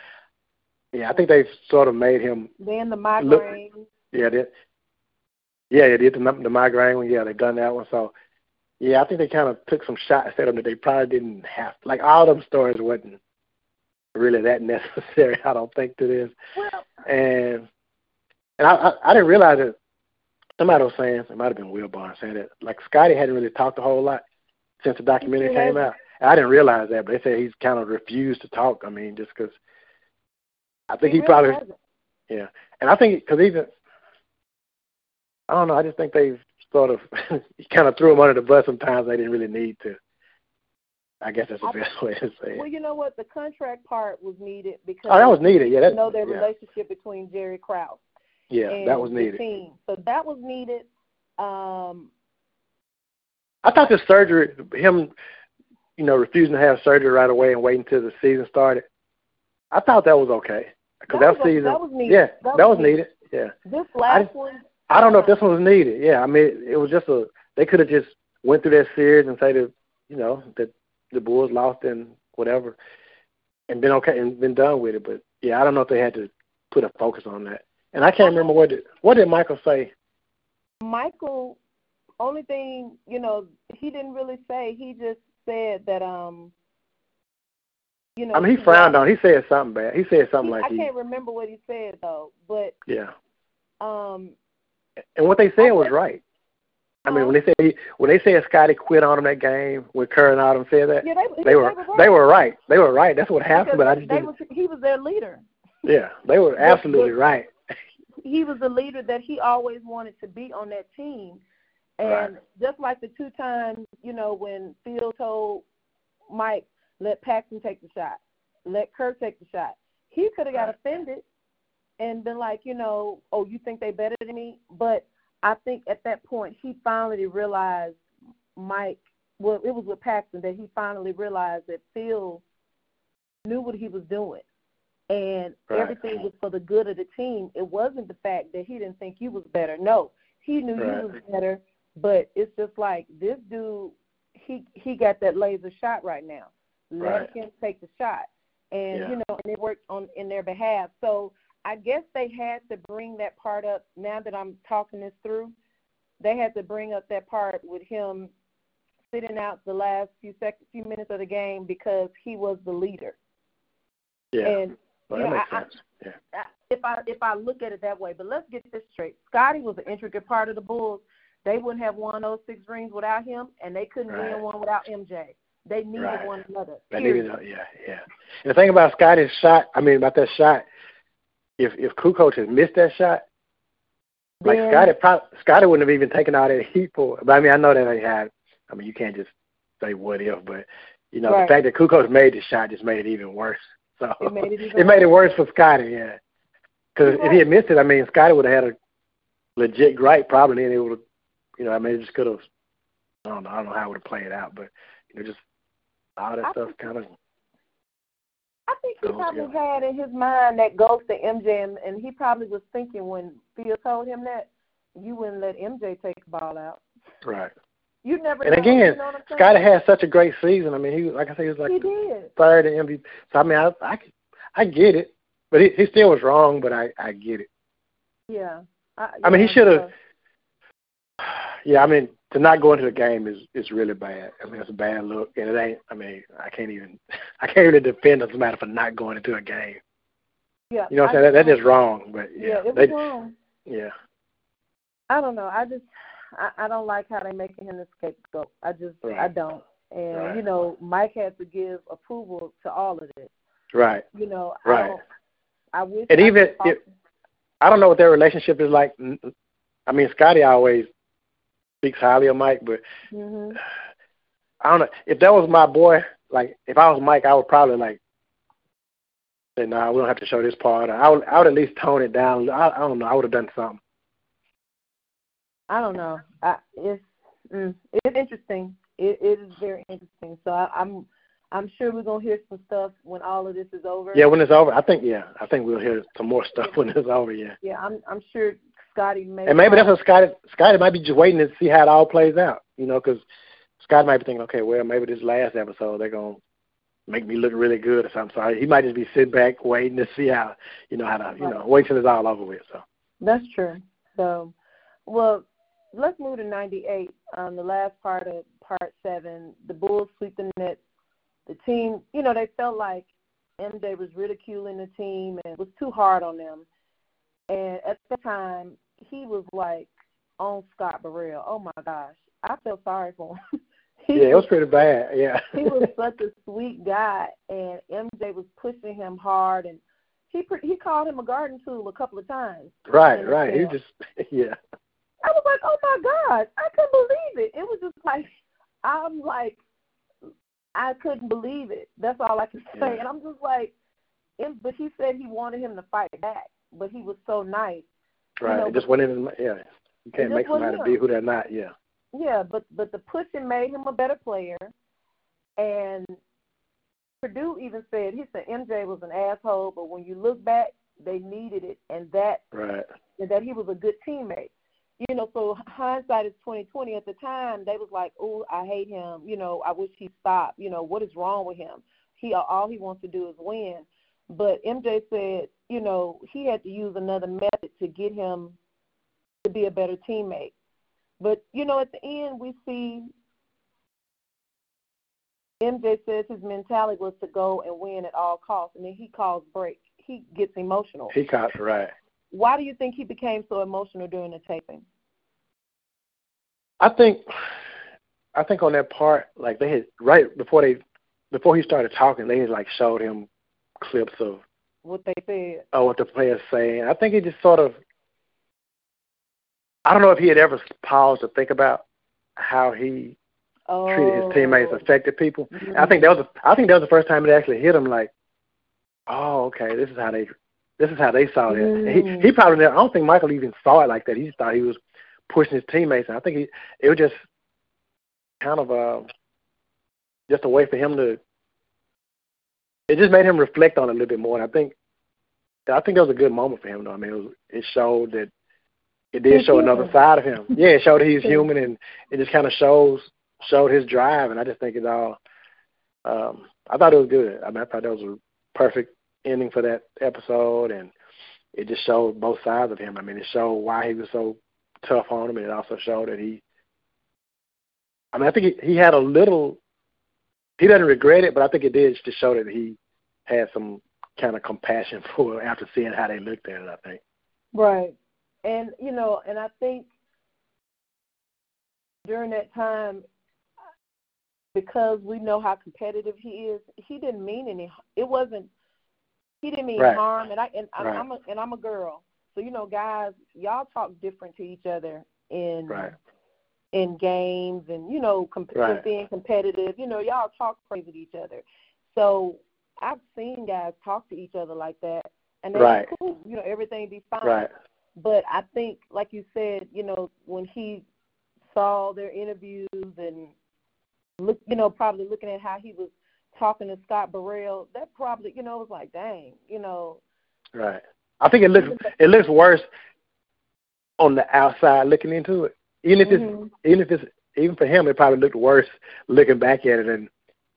yeah, I think they sort of made him Then the migraine. yeah, they, yeah, they did the, the migraine one. Yeah, they done that one. So, yeah, I think they kind of took some shots at them that they probably didn't have. Like all them stories wasn't really that [laughs] necessary. I don't think to this. Well, And and I I, I didn't realize that somebody was saying it might have been Will Barnes saying that like Scottie hadn't really talked a whole lot since the documentary He came out. And I didn't realize that, but they said he's kind of refused to talk. I mean, just because I think he, really probably hasn't. yeah, and I think because even I don't know, I just think they've sort of [laughs] kind of threw him under the bus. Sometimes they didn't really need to. I guess that's the I- best way to say it. Well, you know what? The contract part was needed because Oh, that was needed. Yeah, you know their yeah, relationship between Jerry Krause yeah, that was needed. So that was needed. Um, I thought the surgery, him, you know, refusing to have surgery right away and waiting until the season started. I thought that was okay because That that, was season, that was needed. yeah, That that, was was needed. Yeah, this last just- one, I don't know if this one was needed. Yeah, I mean, it was just a. They could have just went through that series and say that, you know, that the Bulls lost and whatever, and been okay and been done with it. But yeah, I don't know if they had to put a focus on that. And I can't remember what did what did Michael say. Michael, only thing you know, he didn't really say. He just said that um, you know. I mean, he frowned on. He said something bad. He said something he- like I he, can't remember what he said though, but yeah. um, And what they said was right. I mean, when they said he, when they said Scottie quit on him that game, when Kerr and all said that, yeah, they, they were they were right. They were right. That's what happened. because But I just was, he was their leader. Yeah, they were absolutely right. He was the leader that he always wanted to be on that team. And Right. just like the two times, you know, when Phil told Mike, let Paxton take the shot, let Kirk take the shot, he could have got Right. offended and been like, you know, oh, you think they better than me? But I think at that point he finally realized Mike, well, it was with Paxton that he finally realized that Phil knew what he was doing. And Right. everything was for the good of the team. It wasn't the fact that he didn't think you was better. No, he knew Right. you was better. But it's just like this dude, he he got that laser shot right now. Let Right. him take the shot, and Yeah. you know, and it worked on in their behalf. So I guess they had to bring that part up. Now that I'm talking this through, they had to bring up that part with him sitting out the last few sec- few minutes of the game because he was the leader. Yeah, And well, makes I-. Yeah, I- if I if I look at it that way, but let's get this straight. Scottie was an intricate part of the Bulls. They wouldn't have won those oh six rings without him, and they couldn't Right. win one without MJ. They needed Right. one another. they period. needed. Yeah, yeah. And the thing about Scottie's shot, I mean, about that shot, if if Kukoc had missed that shot, like Scottie, probably, Scottie wouldn't have even taken all that heat for. it. But I mean, I know that they had. I mean, you can't just say what if, but you know, Right. the fact that Kukoc made the shot just made it even worse. [laughs] So It made it it made it worse for Scottie. Yeah, because if he had missed it, I mean, Scottie would have had a legit gripe probably, and it would have, you know, I mean, it just could have. I don't know. I don't know how it would have played out, but you know, just all that I stuff kind of. I think he probably together. had in his mind that goes to MJ, and, and he probably was thinking when Phil told him that you wouldn't let MJ take the ball out. Right. You never. And know, again, you know Scottie had such a great season. I mean, he like I said, he was like he did. third in MVP. So I mean, I I, I get it, but he, he still was wrong. But I I get it. Yeah. I, I mean, he shoulda- so- [sighs] Yeah, I mean, to not go into the game is is really bad. I mean, it's a bad look, and it ain't. I mean, I can't even [laughs] I can't really defend somebody for not going into a game. Yeah. You know what I'm saying? That, that is wrong. But Yeah, yeah, it was they, wrong. yeah, I don't know. I just I, I don't like how they making him the scapegoat. I just I don't. And Right. you know, Mike had to give approval to all of this. right. You know, Right. don't, I wish. And I even if- I don't know what their relationship is like. I mean, Scottie always speaks highly of Mike, but Mhm. I don't know if that was my boy. Like if I was Mike, I would probably like say, "No, nah, we don't have to show this part." I would, I would at least tone it down. I, I don't know. I would have done something. I don't know. I, it's mm, it's interesting. It, it is very interesting. So I, I'm I'm sure we're gonna hear some stuff when all of this is over. Yeah, when it's over, I think yeah, I think we'll hear some more stuff when it's over. Yeah. Yeah, I'm I'm sure Scottie may. And maybe that's what Scottie Scottie might be just waiting to see how it all plays out. You know, because Scottie might be thinking, okay, well maybe this last episode they're gonna make me look really good or something. So he might just be sitting back waiting to see how you know how to you know wait till it's all over with. So. That's true. So, well, let's move to 98. Um, the last part of part seven, the Bulls sweep the Nets. The team, you know, they felt like MJ was ridiculing the team and was too hard on them. And at the time, he was like on Scott Burrell. Oh my gosh, I felt sorry for him. [laughs] yeah, it was pretty bad. Yeah, [laughs] he was [laughs] such a sweet guy, and MJ was pushing him hard, and he he called him a garden tool a couple of times. Right, right. He just yeah. I was like, oh my God, I couldn't believe it. It was just like, I'm like, I couldn't believe it. That's all I can [laughs] say. Yeah. And I'm just like, and, but he said he wanted him to fight back, but he was so nice. Right. You know, it just went in. Yeah. You can't make somebody be who they're not. Yeah. Yeah, but but the pushing made him a better player, and Perdue even said he said MJ was an asshole, but when you look back, they needed it, and that right, and that he was a good teammate you know, so hindsight is twenty twenty. At the time, they was like, "Oh, I hate him. You know, I wish he stopped. You know, what is wrong with him? He all he wants to do is win." But MJ said, you know, he had to use another method to get him to be a better teammate. But you know, at the end, we see MJ says his mentality was to go and win at all costs, and then he calls break. He gets emotional. He calls right. Why do you think he became so emotional during the taping? I think, I think on that part, like they had right before they, before he started talking, they had like showed him clips of what they said. Oh, what the players saying. I think he just sort of. I don't know if he had ever paused to think about how he oh. treated his teammates, affected people. Mm-hmm. I think that was. A, I think that was the first time it actually hit him. Like, oh, okay, this is how they this is how they saw it. Mm. He he probably I don't think Michael even saw it like that. He just thought he was pushing his teammates. And I think he it was just kind of uh just a way for him to it just made him reflect on it a little bit more. And I think I think that was a good moment for him though. I mean it was it showed that it did show another side of him. Yeah, it showed he's human and it just kinda shows showed his drive and I just think it all um I thought it was good. I mean I thought that was a perfect ending for that episode, and it just showed both sides of him. I mean, it showed why he was so tough on him, and it also showed that he. I mean, I think he, he had a little. He doesn't regret it, but I think it did to show that he had some kind of compassion [laughs] for after seeing how they looked at it. I think. Right, and you know, and I think during that time, because we know how competitive he is, he didn't mean any. It wasn't he didn't mean right. harm, and I and right. I'm a and I'm a girl, so you know, guys, y'all talk different to each other in right. in games, and you know, comp- being competitive. You know, y'all talk crazy to each other. So I've seen guys talk to each other like that, and they right. cool. You know, everything be fine. But I think, like you said, you know, when he saw their interviews and look, you know, probably looking at how he was talking to Scott Burrell, that probably, you know, was like, dang, you know. Right. I think it looks it looks worse on the outside looking into it. Even if mm-hmm. it's even if it's even for him, it probably looked worse looking back at it. And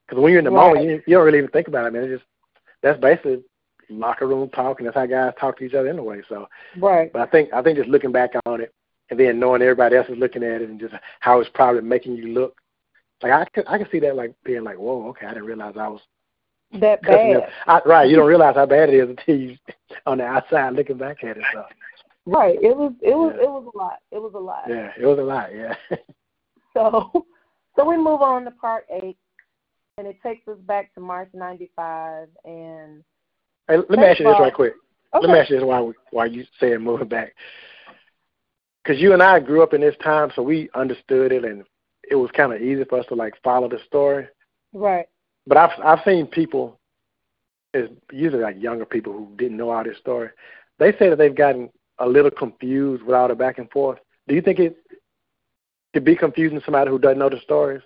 because when you're in the right. moment, you, you don't really even think about it. man. it's just that's basically locker room talk, and that's how guys talk to each other anyway. So, right. But I think I think just looking back on it, and then knowing everybody else is looking at it, and just how it's probably making you look, like I can I can see that like being like, whoa, okay, I didn't realize I was that [laughs] bad. I, right, you don't realize how bad it is until you [laughs] on the outside looking back at it. So. Right. It was it was yeah. it was a lot. It was a lot. Yeah, it was a lot. Yeah. [laughs] so, so we move on to part eight, and it takes us back to March '95. And hey, let me ask you this right quick. Okay. Let me ask you this while while you saying moving back, because you and I grew up in this time, so we understood it, and it was kind of easy for us to like follow the story. Right. But I've I've seen people is usually like younger people who didn't know all this story. They say that they've gotten a little confused with all the back and forth. Do you think it could be confusing to somebody who doesn't know the stories?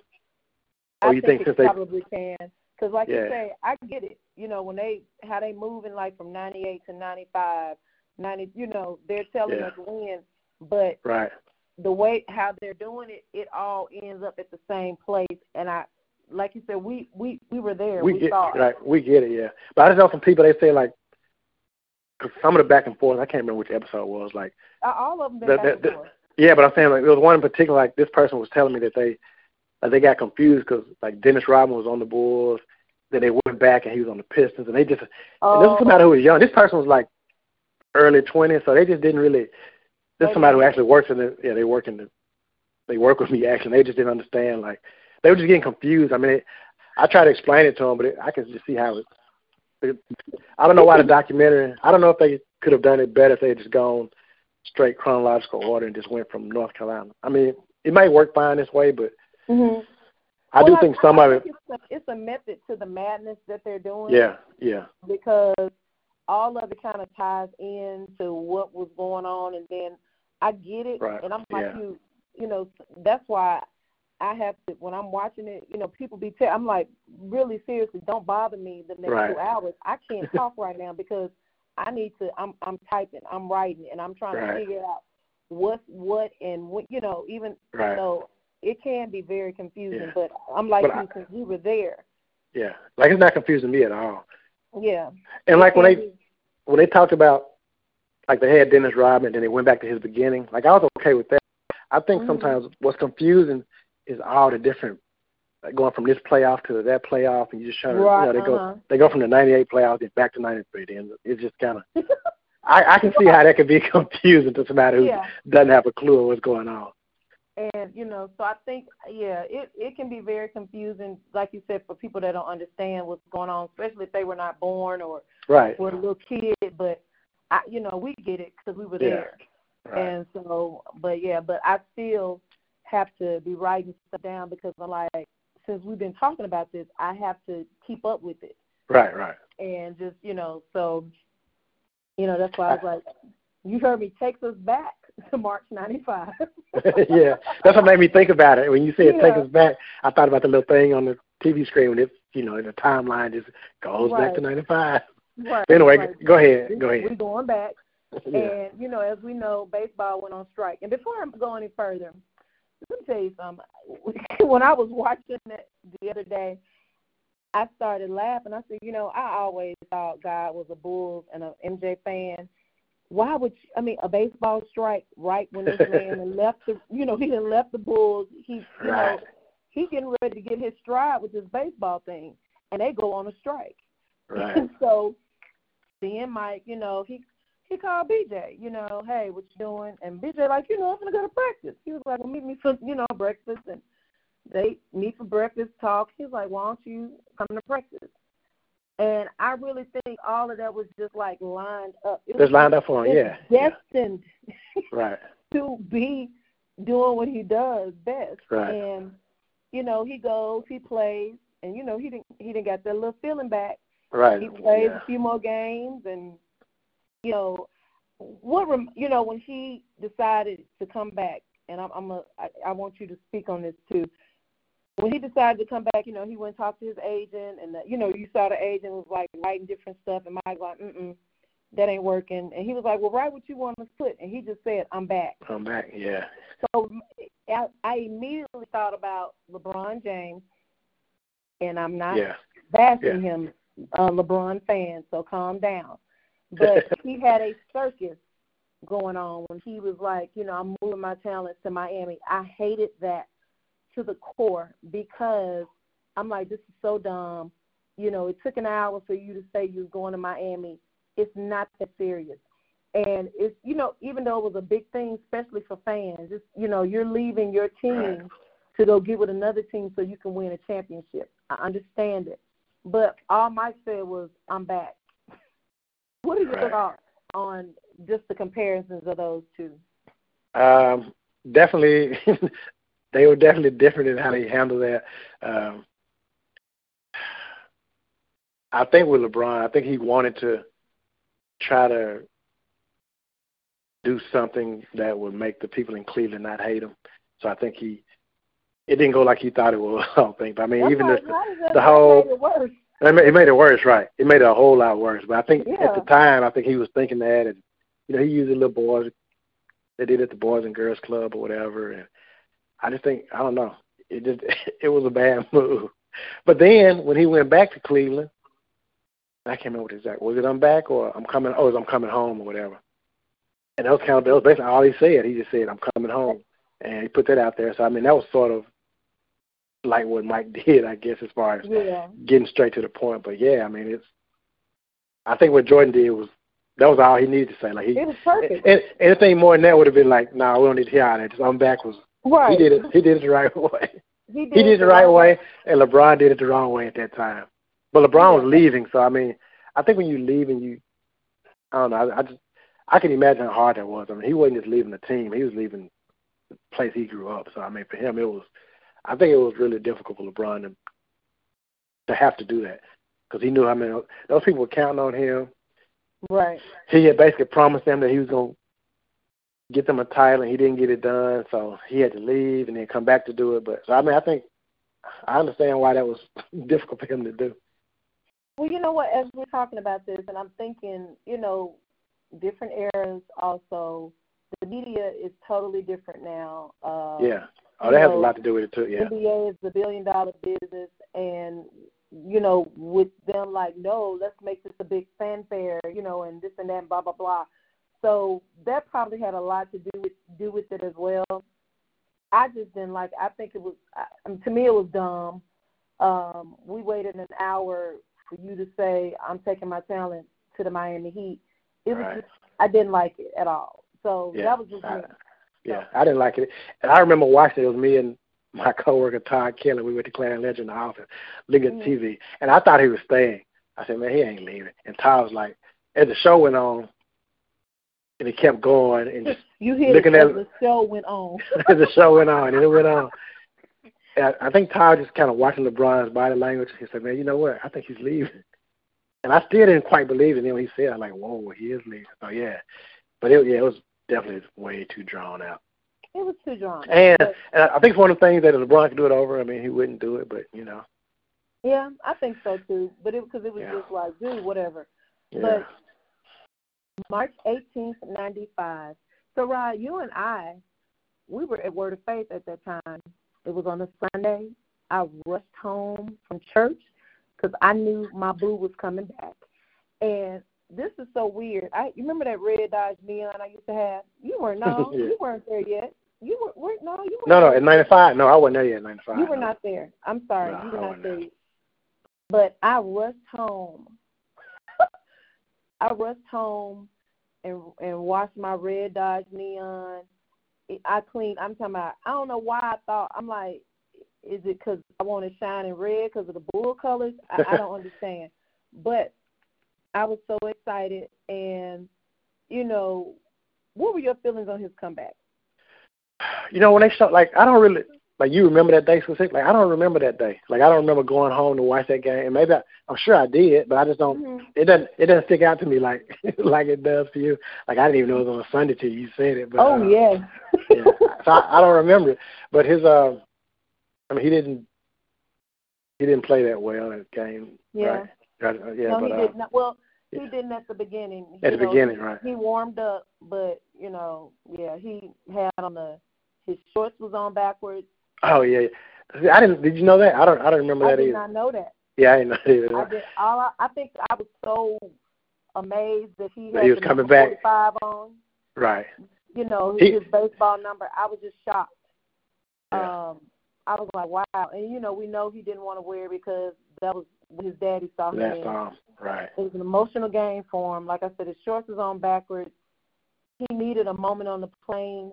Or I you think, think it probably they, can. Because like yeah. you say, I get it. You know, when they how they moving like from ninety eight to ninety five, ninety you know, they're telling Yeah. us when, but right? The way how they're doing it, it all ends up at the same place. And I, like you said, we we we were there. We We, get saw it. right. We get it. Yeah. But I just know some people. They say like, 'cause some of the back and forth. I can't remember which episode it was. Like, Uh, All of them The- back the- and the- yeah, but I'm saying like there was one in particular. Like this person was telling me that they that they got confused because like Dennis Rodman was on the Bulls. Then they went back and he was on the Pistons, and they just And this Oh, is somebody who was young. This person was like early twenties, so they just didn't really. This is somebody who actually works in the. Yeah, they work in the. They work with me actually. They just didn't understand. Like they were just getting confused. I mean, it, I tried to explain it to them, but it, I can just see how it, it. I don't know why the documentary. I don't know if they could have done it better if they had just gone straight chronological order and just went from North Carolina. I mean, it might work fine this way, but mhm. I Well, do think some I of it. It's a, it's a method to the madness that they're doing. Yeah, yeah, because all of it kind of ties into what was going on, and then I get it, Right, and I'm like yeah. you, you know, that's why I have to when I'm watching it, you know, people be tell I'm like really seriously, don't bother me the next Right. two hours. I can't [laughs] talk right now because I need to. I'm I'm typing, I'm writing, and I'm trying Right. to figure out what's what and what you know even Right. so it can be very confusing. Yeah. But I'm like But you I- since we were there. yeah. Like it's not confusing me at all. Yeah. And like when they when they talked about like they had Dennis Rodman and then they went back to his beginning, like I was okay with that. I think Mhm. sometimes what's confusing is all the different like going from this playoff to that playoff and you just trying to Right, you know, they uh-huh. go they go from the ninety eight playoff then back to ninety three then it's just kinda [laughs] I, I can see how that could be [laughs] confusing to somebody who Yeah. doesn't have a clue of what's going on. And you know so i think yeah it it can be very confusing like you said for people that don't understand what's going on especially if they were not born or Right. were a little kid but i you know we get it because we were Yeah. there Right. and so but yeah but i still have to be writing stuff down because i'm like since we've been talking about this i have to keep up with it Right, right. and just you know so you know that's why i was like you heard me takes us back [laughs] to march ninety five [laughs] [laughs] yeah, that's what made me think about it. When you said take Yeah. us back, I thought about the little thing on the TV screen when it, you know, the timeline just goes back to '95. right Anyway, right. go ahead, go ahead. We're going back. Yeah. And, you know, as we know, baseball went on strike. And before I go any further, let me tell you something. When I was watching it the other day, I started laughing. I said, you know, I always thought God was a Bulls and a MJ fan. Why would you, I mean a baseball strike right when this man left the you know he done left the Bulls he you Right. know he getting ready to get his stride with this baseball thing and they go on a strike Right. [laughs] so seeing Mike, you know, he he called BJ, you know, hey, what you doing? And BJ like, you know, I'm gonna go to practice. He was like, well, meet me for you know breakfast, and they meet for breakfast, talk. He was like, why don't you come to practice? And I really think all of that was just like lined up. It was Just lined up for him, yeah. yeah. destined [laughs] Right. to be doing what he does best. Right. And you know, he goes, he plays, and you know, he didn't he didn't got that little feeling back Right. he plays yeah. a few more games and you know what rem- you know when he decided to come back and I'm, I'm a, I, I want you to speak on this too when he decided to come back you know he went and talked to his agent and the, you know you saw the agent was like writing different stuff and Mike like mm mm that ain't working and he was like well write what you want to put and he just said I'm back I'm back, yeah. so I, I immediately thought about LeBron James and I'm not Yeah. bashing Yeah. him, uh, LeBron fan, so calm down. [laughs] But he had a circus going on when he was like, you know, I'm moving my talents to Miami. I hated that to the core because I'm like, this is so dumb. You know, it took an hour for you to say you're going to Miami. It's not that serious. And it's, you know, even though it was a big thing, especially for fans, it's, you know, you're leaving your team to go get with another team so you can win a championship. I understand it. But all Mike said was, I'm back. [laughs] What are your Right. thoughts on just the comparisons of those two? Um, definitely, [laughs] they were definitely different in how they handled that. Um, I think with LeBron, I think he wanted to try to do something that would make the people in Cleveland not hate him. So I think he it didn't go like he thought it would. [laughs] I don't think. But I mean, That's even the, how does that the whole it worse? it made, it made it worse, right? It made it a whole lot worse. But I think Yeah. at the time, I think he was thinking that, and you know, he used the little boys. They did it at the Boys and Girls Club or whatever, and I just think I don't know. It just [laughs] it was a bad [laughs] move. But then when he went back to Cleveland, I can't remember what exact was it. I'm back or I'm coming. Oh, I'm coming home or whatever. And that was kind of that was basically all he said. He just said I'm coming home, and he put that out there. So I mean, that was sort of like what Mike [laughs] did, I guess, as far as Yeah. getting straight to the point. But yeah, I mean, it's. I think what Jordan did was that was all he needed to say. Like he, It was perfect. and, anything more than that would have been like, no, nah, we don't need to hear all that. Just I'm back was right. he did it. He did it the right [laughs] way. He did, He did it the right way, and LeBron did it the wrong way at that time. But LeBron was leaving, so I mean, I think when you leave and you, I don't know, I, I just I can imagine how hard that was. I mean, he wasn't just leaving the team; he was leaving the place he grew up. So I mean, for him, it was. I think it was really difficult for LeBron to to have to do that because he knew how many those people were counting on him. Right. He had basically promised them that he was going to get them a title, and he didn't get it done, so he had to leave and then come back to do it. But so I mean, I think I understand why that was [laughs] difficult for him to do. Well, you know what? As we're talking about this, and I'm thinking, you know, different eras. Also, the media is totally different now. Uh, Yeah. Oh, that has a lot to do with it too. Yeah. NBA is a billion dollar business, and you know, with them like, no, let's make this a big fanfare, you know, and this and that, and blah blah blah. So that probably had a lot to do with do with it as well. I just didn't like. I think it was I, to me it was dumb. Um, we waited an hour for you to say I'm taking my talent to the Miami Heat. It was Right. just, I didn't like it at all. So Yeah. that was just I, me. yeah, I didn't like it. And I remember watching it. It was me and my [laughs] coworker Todd Kelly. We went to Clarion Ledger in the office, looking at Mhm. TV, and I thought he was staying. I said, "Man, he ain't leaving." And Todd was like, as the show went on, and it kept going, and just [laughs] You hear looking at- the show went on. [laughs] as the show went on, and it went on. [laughs] And I I think Todd just kind of watching LeBron's body language. He said, "Man, you know what? I think he's leaving." And I still didn't quite believe it. And then when he said, "I'm like, whoa, he is leaving." So yeah, but it, yeah, it was definitely way too drawn out. It was too drawn. And, But, and I think it's one of the things that if LeBron could do it over, I mean, he wouldn't do it. But you know, yeah, I think so too. But it because it was Yeah. just like, dude, whatever. yeah, But March 18th, 95. So, Rod, you and I, we were at Word of Faith at that time. It was on a Sunday. I rushed home from church because I knew my boo was coming back. And this is so weird. I you remember that red Dodge Neon I used to have? You weren't no, [laughs] Yeah. you weren't there yet. You were, were no, you were no, no, at '95, no, I wasn't there yet. '95. you were not there. I'm sorry, No, you were I not there. But I rushed home. I rushed home and and washed my red Dodge Neon. I cleaned. I'm talking about. I don't know why I thought. I'm like, is it because I want to shine in red because of the bull colors? I, I don't [laughs] understand. But I was so excited, and you know, what were your feelings on his comeback? You know, when they showed, like, I don't really, like, you remember that day specifically? Like, I don't remember that day. Like, I don't remember going home to watch that game. And maybe I, I'm sure I did, but I just don't. Mhm. It doesn't. It doesn't stick out to me like [laughs] like it does to you. Like I didn't even know it was on a Sunday till you said it. But, oh uh, yeah. yeah. So I, I don't remember it. But his, uh, I mean, he didn't. He didn't play that well in the game. Yeah. Right? Uh, yeah, no, but he uh, did not. Well, he didn't at the beginning. At You the know, beginning, right. He warmed up, but you know, yeah, he had on the his shorts was on backwards. Oh yeah. See, I didn't. Did you know that? I don't. I don't remember I that either. I did not know that. Yeah, I didn't know that either. I did all. I, I think I was so amazed that he That had he was coming back. 45 on. Right. You know, He- his baseball number. I was just shocked. Yeah. Um, I was like, wow. And you know, we know he didn't want to wear because that was his daddy saw him. Time. Right. It was an emotional game for him. Like I said, his shorts was on backwards. He needed a moment on the plane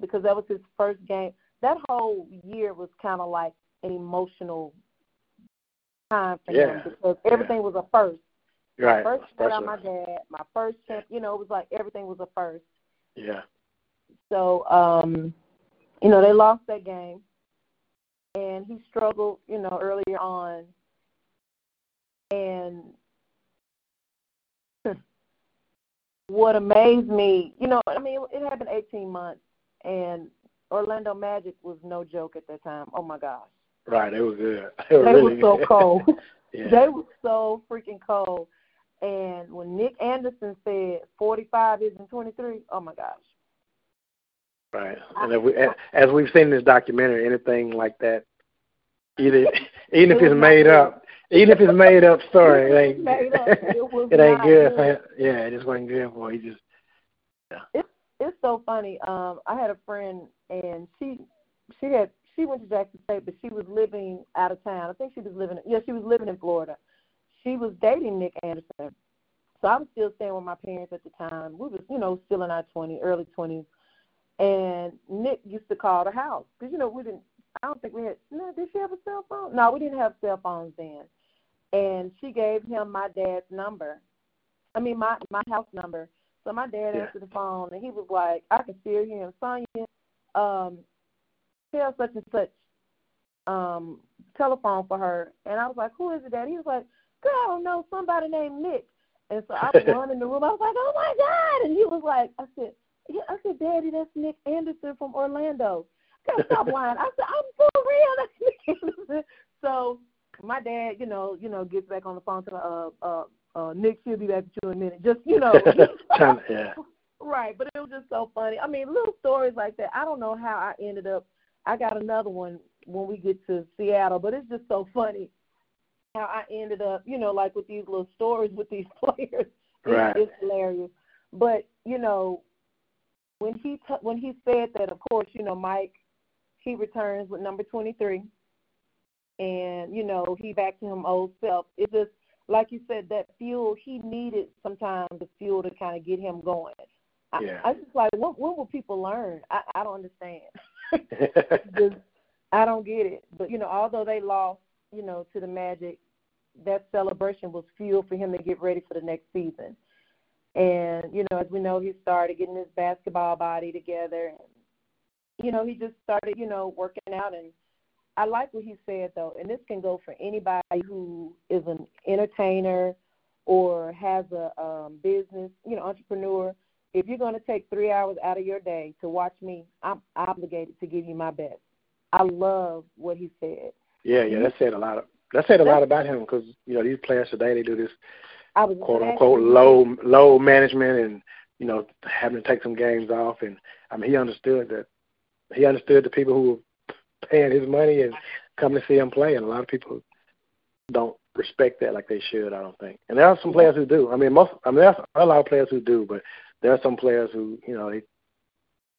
because that was his first game. That whole year was kind of like an emotional time for Yeah. him because everything was a first. Right. First without my dad, my first champ. You know, it was like everything was a first. Yeah. So, um, you know, they lost that game, and he struggled. You know, earlier on, And [laughs] what amazed me, you know, I mean, it had been 18 months, and Orlando Magic was no joke at that time. Oh my gosh. Right, they were good. [laughs] They were, they really were so good. cold. [laughs] [laughs] yeah. They were so freaking cold. And when Nick Anderson said 45 isn't 23, oh my gosh. Right, and if we, as we've seen in this documentary, anything like that, either even if it's made up, even if it's made up story, it ain't Made up. It it ain't good. Yeah, it just wasn't good for you. Just it's it's so funny. Um, I had a friend and she she had she went to Jackson State, but she was living out of town. I think she was living yeah she was living in Florida. She was dating Nick Anderson, so I was still staying with my parents at the time. We was you know still in our twenty early twenties, and Nick used to call the house because you know we didn't. I don't think we had. No, did she have a cell phone? No, we didn't have cell phones then. And she gave him my dad's number. I mean my my house number. So my dad Yeah. answered the phone and he was like, I can still hear him, Sonya, um, tell such and such um telephone for her and I was like, Who is it, Dad? He was like, Girl, I don't know, somebody named Nick and so I was [laughs] running in the room, I was like, Oh my God and he was like I said yeah, I said, Daddy, that's Nick Anderson from Orlando. Girl, stop [laughs] lying. I said, I'm for real, that's Nick Anderson. So my dad, you know, you know, gets back on the phone to uh uh uh Nick, she'll be back with you in a minute. Just you know [laughs] yeah, Right, but it was just so funny. I mean, little stories like that. I don't know how I ended up. I got another one when we get to Seattle, but it's just so funny how I ended up, you know, like with these little stories with these [laughs] players. It's, Right. it's hilarious. But you know, when he t- when he said that, of course, you know, Mike, he returns with number twenty three, and you know, he back to him old self. It just like you said, that fuel he needed sometimes the fuel to kind of get him going. I, Yeah. I just like when when will people learn? I I don't understand. [laughs] just I don't get it. But you know, although they lost, you know, to the Magic, that celebration was fuel for him to get ready for the next season. And you know, as we know, he started getting his basketball body together, and you know, he just started, you know, working out. And I like what he said though, and this can go for anybody who is an entertainer or has a um, business, you know, entrepreneur. If you're going to take three hours out of your day to watch me, I'm obligated to give you my best. I love what he said. yeah, yeah. That said a lot of that said a lot about him because you know these players today they do this I was quote unquote low low management and you know having to take some games off and I mean he understood that he understood the people who were paying his money and coming to see him play and a lot of people don't respect that like they should I don't think and there are some players who do I mean most I mean there's a lot of players who do but there are some players who you know they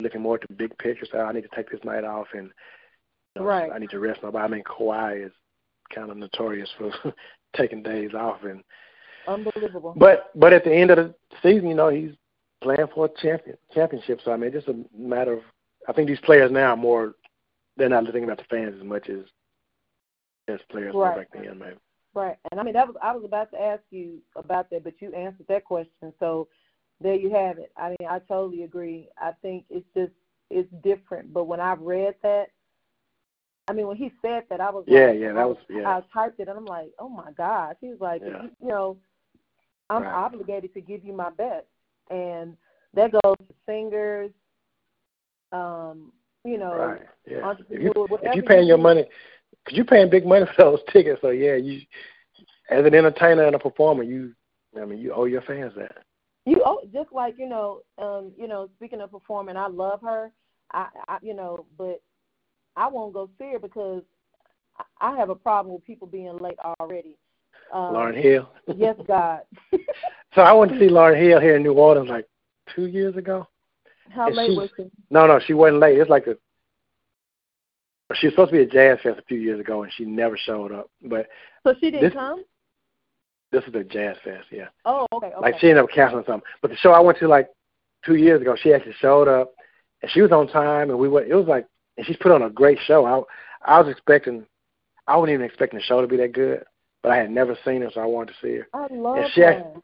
looking more at the big picture so I need to take this night off and you know, Right. I need to rest my body I mean Kawhi is kind of notorious for [laughs] taking days off and unbelievable. but but at the end of the season, you know, he's playing for a champion championship. So I mean, it's just a matter of I think these players now are more they're not thinking about the fans as much as as players were back then, maybe. Right. And I mean that was I was about to ask you about that, but you answered that question. So there you have it. I mean, I totally agree. I think it's just it's different. But when I read that I mean when he said that I was Yeah, like yeah, that was- yeah. I typed it and I'm like, Oh my gosh. He was like, Yeah. you know, I'm Right. obligated to give you my best. And that goes to singers, um, you know, Right. Yeah. If you if you you paying your do. money because you're paying big money [laughs] for those tickets, so yeah, you as an entertainer and a performer, you I mean you owe your fans that. You oh, just like you know, um, you know. Speaking of performing, I love her. I, I, you know, but I won't go see her because I- I have a problem with people being late already. Um, Lauryn Hill. yes, [laughs] God. so I went to see Lauryn Hill here in New Orleans like two years ago. How And late she- was she? No, no, she wasn't late. It's like a she was supposed to be at Jazz Fest a few years ago, and she never showed up. But So she didn't this- come. This is the Jazz Fest, yeah. Oh, okay, okay. Like she ended up canceling something. But the show I went to like two years ago, she actually showed up, and she was on time, and we went. It was like, and she's put on a great show. I I was expecting, I wasn't even expecting the show to be that good, but I had never seen her, so I wanted to see her. I love and she her. act-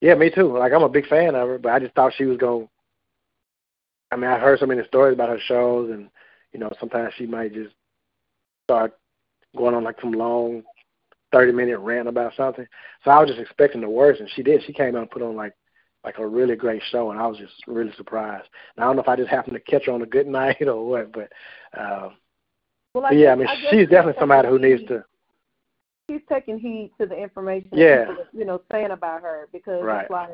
Yeah, me too. Like I'm a big fan of her, but I just thought she was going. I mean, I heard so many stories about her shows, and you know, sometimes she might just start going on like some long thirty minute rant about something. So I was just expecting the worst, and she did. She came out and put on like like a really great show, and I was just really surprised. Now, I don't know if I just happened to catch her on a good [laughs] night or what, but, uh, well, I but yeah, I mean, I she's definitely somebody who needs to. She's taking heed to the information yeah. people, you know, saying about her because right. it's like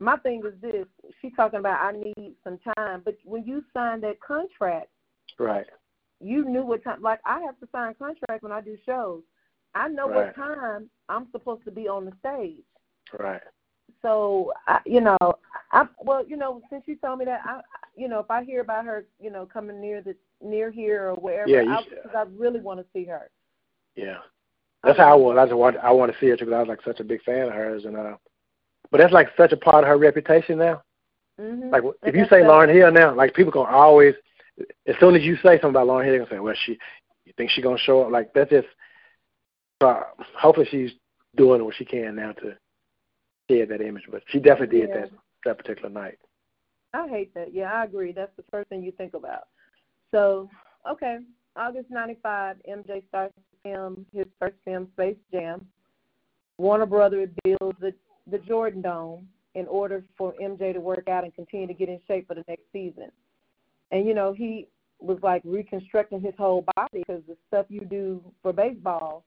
my thing is this: she's talking about I need some time, but when you sign that contract, right, you knew what time. Like I have to sign contract when I do shows. I know right. what time I'm supposed to be on the stage. Right. So I, you know, I well, you know, since you told me that, I, you know, if I hear about her, you know, coming near the near here or wherever, yeah, I, because I really want to see her. Yeah, that's how I was. I just want I want to see her because I was like such a big fan of hers, and uh, but that's like such a part of her reputation now. Mm-hmm. Like if you say Lauryn Hill now, like people gonna always, as soon as you say something about Lauryn Hill, they're gonna say, well, she, you think she gonna show up? Like that's just. Uh, hopefully she's doing what she can now to shed that image, but she definitely did yeah. that that particular night. I hate that. Yeah, I agree. That's the first thing you think about. So, okay, August '95, MJ starts film his first film, Space Jam. Warner Brothers builds the the Jordan Dome in order for MJ to work out and continue to get in shape for the next season. And you know, he was like reconstructing his whole body because the stuff you do for baseball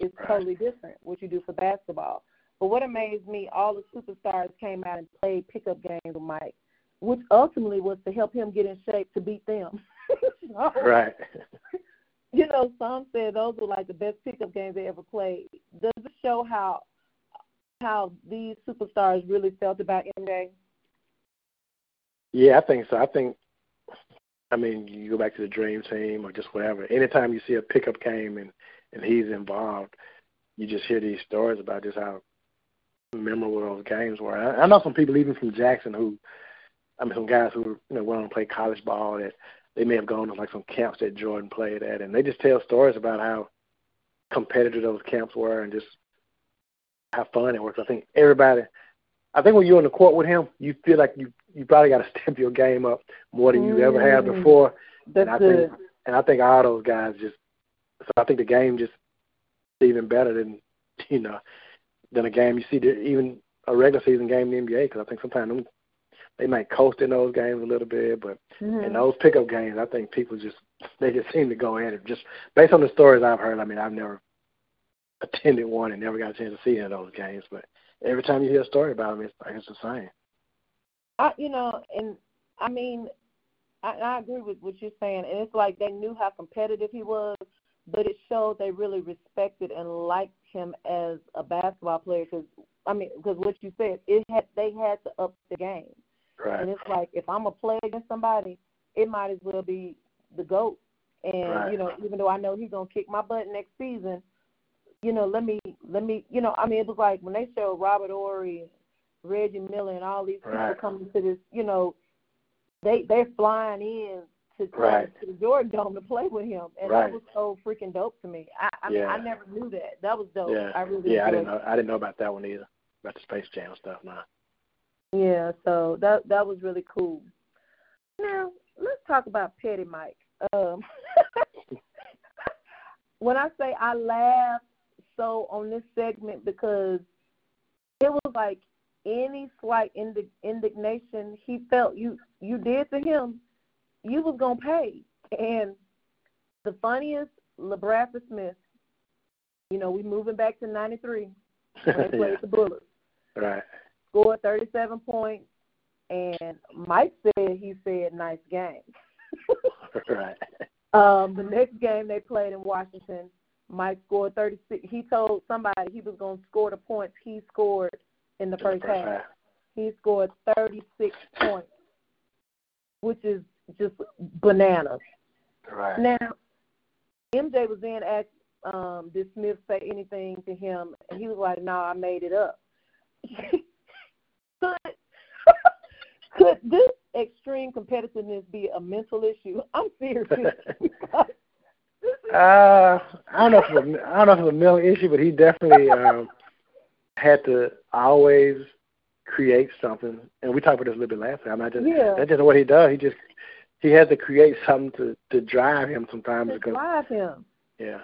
is right. totally different what you do for basketball. But what amazed me, all the superstars came out and played pickup games with Mike, which ultimately was to help him get in shape to beat them. [laughs] so, right. [laughs] You know, some said those were like the best pickup games they ever played. Does it show how how these superstars really felt about MJ? Yeah, I think so. I think I mean, you go back to the dream team or just whatever. Anytime you see a pickup game and and he's involved, you just hear these stories about just how memorable those games were. I, I know some people even from Jackson who, I mean, some guys who you know went on to play college ball that they may have gone to like some camps that Jordan played at, and they just tell stories about how competitive those camps were and just how fun it was. I think everybody, I think when you're on the court with him, you feel like you you probably got to [laughs] step your game up more than you mm. ever had mm. before. That's and I think and I think all those guys just so I think the game just even better than [laughs] you know than a game you see even a regular season game in the NBA because I think sometimes them, they might coast in those games a little bit, but mm-hmm. in those pickup games, I think people just [laughs] they just seem to go at it. Just based on the stories I've heard, I mean, I've never attended one and never got a chance to see any of those games, but every time you hear a story about them, it's like it's the same. I, you know, and I mean, I, I agree with what you're saying, and it's like they knew how competitive he was, but it showed they really respected and liked him as a basketball player. Because I mean, because what you said, it had they had to up the game, right. and it's like if I'm a play against somebody, it might as well be the goat. And right. you know, even though I know he's gonna kick my butt next season, you know, let me let me, you know, I mean, it was like when they showed Robert Horry, Reggie Miller, and all these people coming to this, you know, they they're flying in to right. to the Jordan Dome to play with him, and right. that was so freaking dope to me. I, I mean, yeah. I never knew that. That was dope. Yeah, I really yeah, I didn't know. I didn't know about that one either. About the Space Jam stuff, now. Yeah, so that that was really cool. Now let's talk about Petty Mike. Um, [laughs] when I say I laughed so on this segment because it was like any slight indig- indignation he felt you you did to him, you was gonna pay. And the funniest, LaBradford Smith. You know, we moving back to '93 [laughs] when they played yeah. the Bullets. Right. Scored 37 points, and Mike said he said nice game. [laughs] right. Um, the next game they played in Washington, Mike scored 36. He told somebody he was going to score the points he scored in the first, the first half. half. He scored 36 points, which is just bananas. Right. Now, MJ was then asked, um, did Smith say anything to him? And he was like, no, nah, I made it up. [laughs] could, [laughs] could this extreme competitiveness be a mental issue? [laughs] I'm serious. uh, I don't know if it's a, I don't know if it's a mental issue, but he definitely um, had to always create something. And we talked about this a little bit last time. I just yeah. that's just what he does. He just he has to create something to to drive him sometimes to because drive him. Yeah.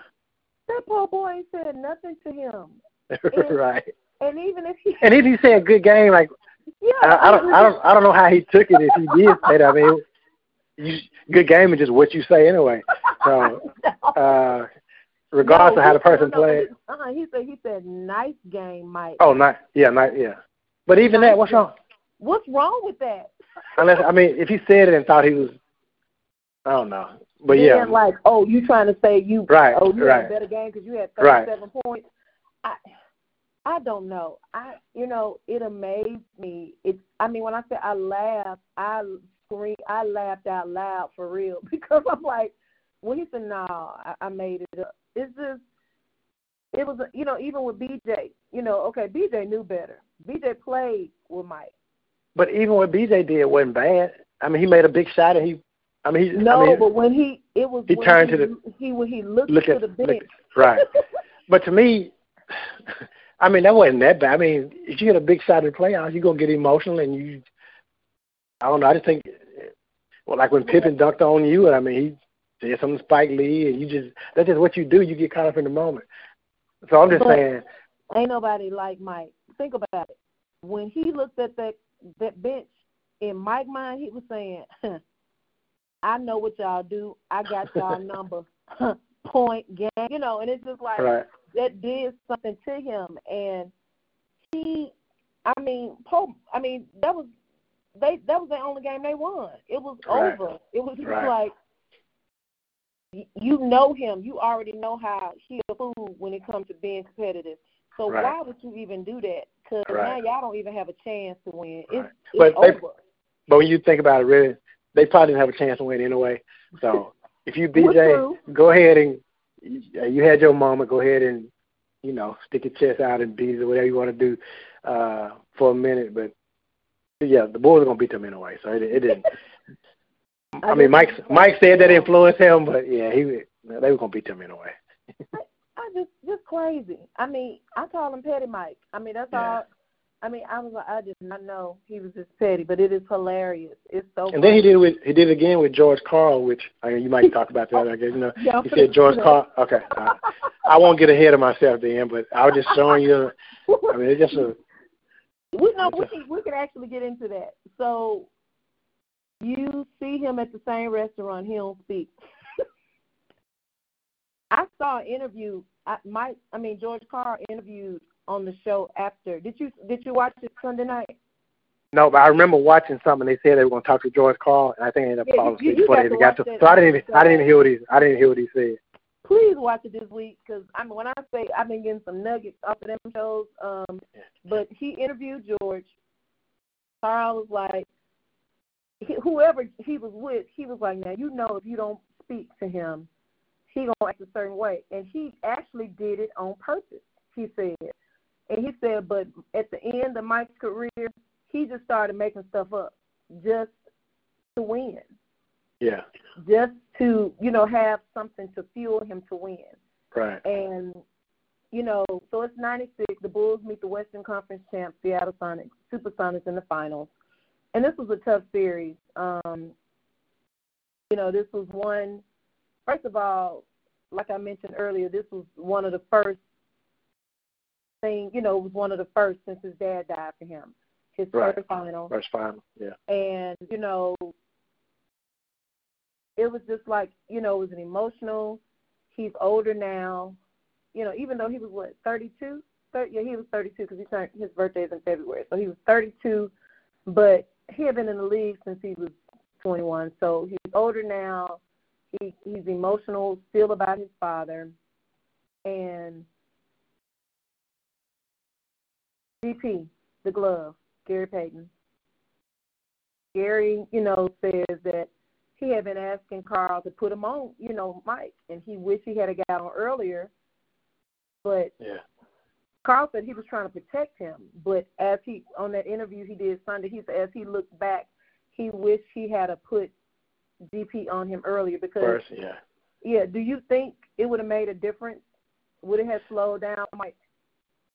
that poor boy ain't said nothing to him. [laughs] right. And even if he And if he said good game, like yeah, I, I don't I don't I don't know how he took it if he did say that. I mean, you, good game is just what you say anyway. So [laughs] uh regardless no, of how the person no, played. he- Uh-uh, he said he said nice game, Mike. Oh, nice. yeah, nice. yeah. But even that, what's wrong? What's wrong with that? Unless I mean, if he said it and thought he was, I don't know. But Then, yeah, like, oh, you trying to say you Right, oh you right. had a better game because you had Right. thirty-seven points. I I don't know. I you know it amazed me. It I mean when I say I laughed, I scream, I laughed out loud for real [laughs] because I'm like when he said no, I, I made it up. It's just it was you know even with BJ, you know okay BJ knew better. BJ played with Mike. but even what BJ did wasn't bad. I mean, he made a big shot and he, I mean, he, No, I mean, but when he it was he when turned he, to the- he when he looked look to at the bench. at- right. But to me, [laughs] I mean, that wasn't that bad. I mean, if you hit a big shot in the playoffs, you're gonna get emotional and you. I don't know. I just think, well, like when Pippen dunked on you, and I mean, he did something Spike Lee, and you just that's just what you do. You get caught up in the moment. So I'm just But- saying, Ain't nobody like Mike. Think about it. When he looked at that that bench, in Mike's mind, he was saying, [laughs] "I know what y'all do. I got y'all [laughs] number. [laughs] Point game, you know." And it's just like right, that did something to him, and he, I mean, Pope. I mean, that was they. That was the only game they won. It was Right. over. It was just Right. like you know him. You already know how he a fool when it comes to being competitive. So Right. why would you even do that? Because Right. now y'all don't even have a chance to win. It's, Right. it's But they- over. but when you think about it, really, they probably didn't have a chance to win anyway. So [laughs] if you BJ, go ahead and you you had your moment. Go ahead and you know stick your chest out and beat it or whatever you want to do uh, for a minute. But yeah, the Bulls are gonna beat them anyway. So it, it didn't. [laughs] I mean, Mike Mike said that influenced him, but yeah, he they were gonna beat them anyway. I just just crazy. I mean, I call him Petty Mike. I mean, that's Yeah. all. I mean, I was I did not know he was this petty, but it is hilarious. It's so. And then he did it with he did it again with George Karl, which I mean, you might talk about that. I guess you know [laughs] Yeah, he said George. Karl. Okay, uh, I won't get ahead of myself then, but I was just showing you. I mean, it's just a we know we can we can actually get into that. So you see him at the same restaurant, he don't speak. [laughs] I saw an interview. I, Mike, I mean George Karl interviewed on the show after. Did you did you watch it Sunday night? No, but I remember watching something. They said they were going to talk to George Karl, and I think they ended up Yeah, falling asleep before got they to even got to. So I didn't even I didn't even hear what he I didn't hear what he said. Please watch it this week because I mean when I say I've been getting some nuggets off of them shows. Um, but he interviewed George. Karl was like, he, whoever he was with, he was like, now you know if you don't speak to him, he gonna act a certain way, and he actually did it on purpose. He said, and he said, but at the end of Mike's career, he just started making stuff up just to win, Yeah, just to you know have something to fuel him to win. right. And you know, so it's 96. The Bulls meet the Western Conference champ, Seattle Sonics, Supersonics in the finals. And this was a tough series. Um, you know, this was one. First of all, like I mentioned earlier, this was one of the first thing. You know, it was one of the first since his dad died for him. His Right. first final First final. Yeah, and you know it was just like you know it was an emotional he's older now you know even though he was what thirty two thirty yeah he was thirty two because he turned his birthday is in february so he was thirty two but he had been in the league since he was twenty one so he's older now he he's emotional still about his father and gp the glove gary payton Gary, you know, says that he had been asking Karl to put him on, you know, Mike, and he wished he had a got on earlier. But yeah, Karl said he was trying to protect him. But as he on that interview he did Sunday, he said as he looked back, he wished he had a put GP on him earlier because first. Yeah. yeah. Do you think it would have made a difference? Would it have slowed down Mike?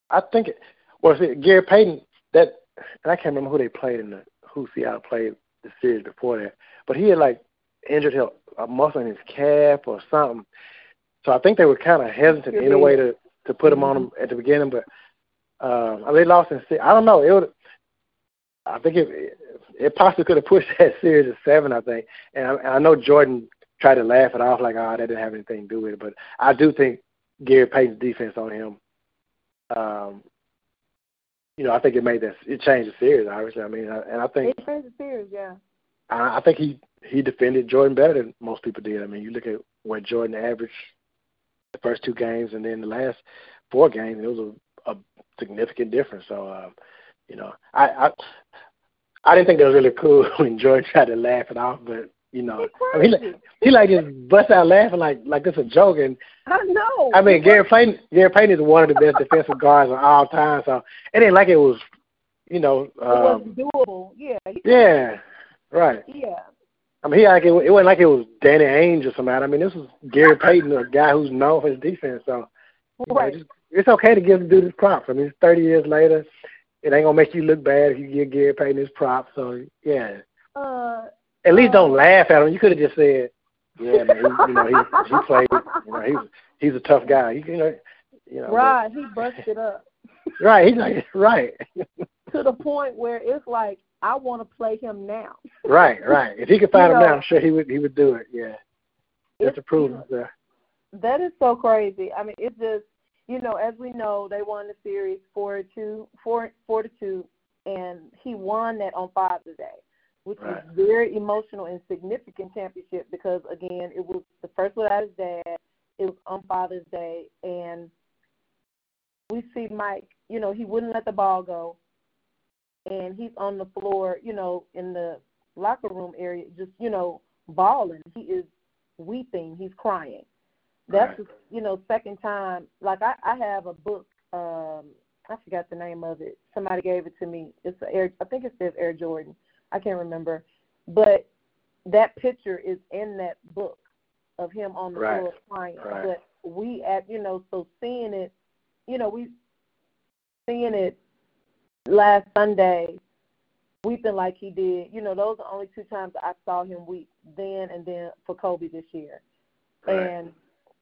I think it. Well, see, Gary Payton. That and I can't remember who they played in the who Seattle played the series before that, but he had like injured his, a muscle in his calf or something. So I think they were kind of hesitant in a way to to put him on them at the beginning, but um, they lost in six. I don't know. It would. I think it it possibly could have pushed that [laughs] series to seven. I think, and I, I know Jordan tried to laugh it off like, oh, that didn't have anything to do with it. But I do think Gary Payton's defense on him. Um, you know, I think it made that it changed the series. Obviously, I mean, and I think it changed the series. Yeah. I, I think he he defended Jordan better than most people did. I mean, you look at what Jordan averaged the first two games, and then the last four games, it was a, a significant difference. So, um, you know, I, I I didn't think that was really cool [laughs] when Jordan tried to laugh it off, but you know, I mean, he, he like just bust out laughing like like it's a joke. And I know. I mean, Gary Payton, Gary Payton is one of the best defensive guards of all time. So it ain't like it was, you know, um, it wasn't doable. Yeah. Yeah. Right. Yeah. I mean, he like it, it wasn't like it was Danny Ainge or somebody. I mean, this was Gary Payton, a guy who's known for his defense. So, right. Know, just, it's okay to give the dude his props. I mean, it's 30 years later. It ain't gonna make you look bad if you give Gary Payton his props. So, yeah. Uh, At least don't laugh at him. You could have just said, "Yeah, man, he, you know, he he [laughs] played. You know, he's he's a tough guy. He, you know, you know." Right. But, he busted up. [laughs] right. He's like right. [laughs] to the point where it's like I want to play him now. right, right. If he could find you him know, now, I'm sure he would he would do it. Yeah. Just to prove. That is so crazy. I mean, it's just you know, as we know, they won the series four to two, four four to two, and he won that on Father's Day, which right. was very emotional and significant championship because again, it was the first without his dad. It was on Father's Day, and we see Mike. You know, he wouldn't let the ball go and he's on the floor, you know, in the locker room area, just you know, bawling. He is weeping. He's crying. That's right. you know, second time. Like I, I have a book. um I forgot the name of it. Somebody gave it to me. It's a Air. I think it says Air Jordan. I can't remember, but that picture is in that book of him on the right. floor crying. Right. But we at you know, so seeing it, you know, we seeing it last Sunday weeping like he did. You know, those are only two times I saw him weep then and then for Kobe this year. Right. And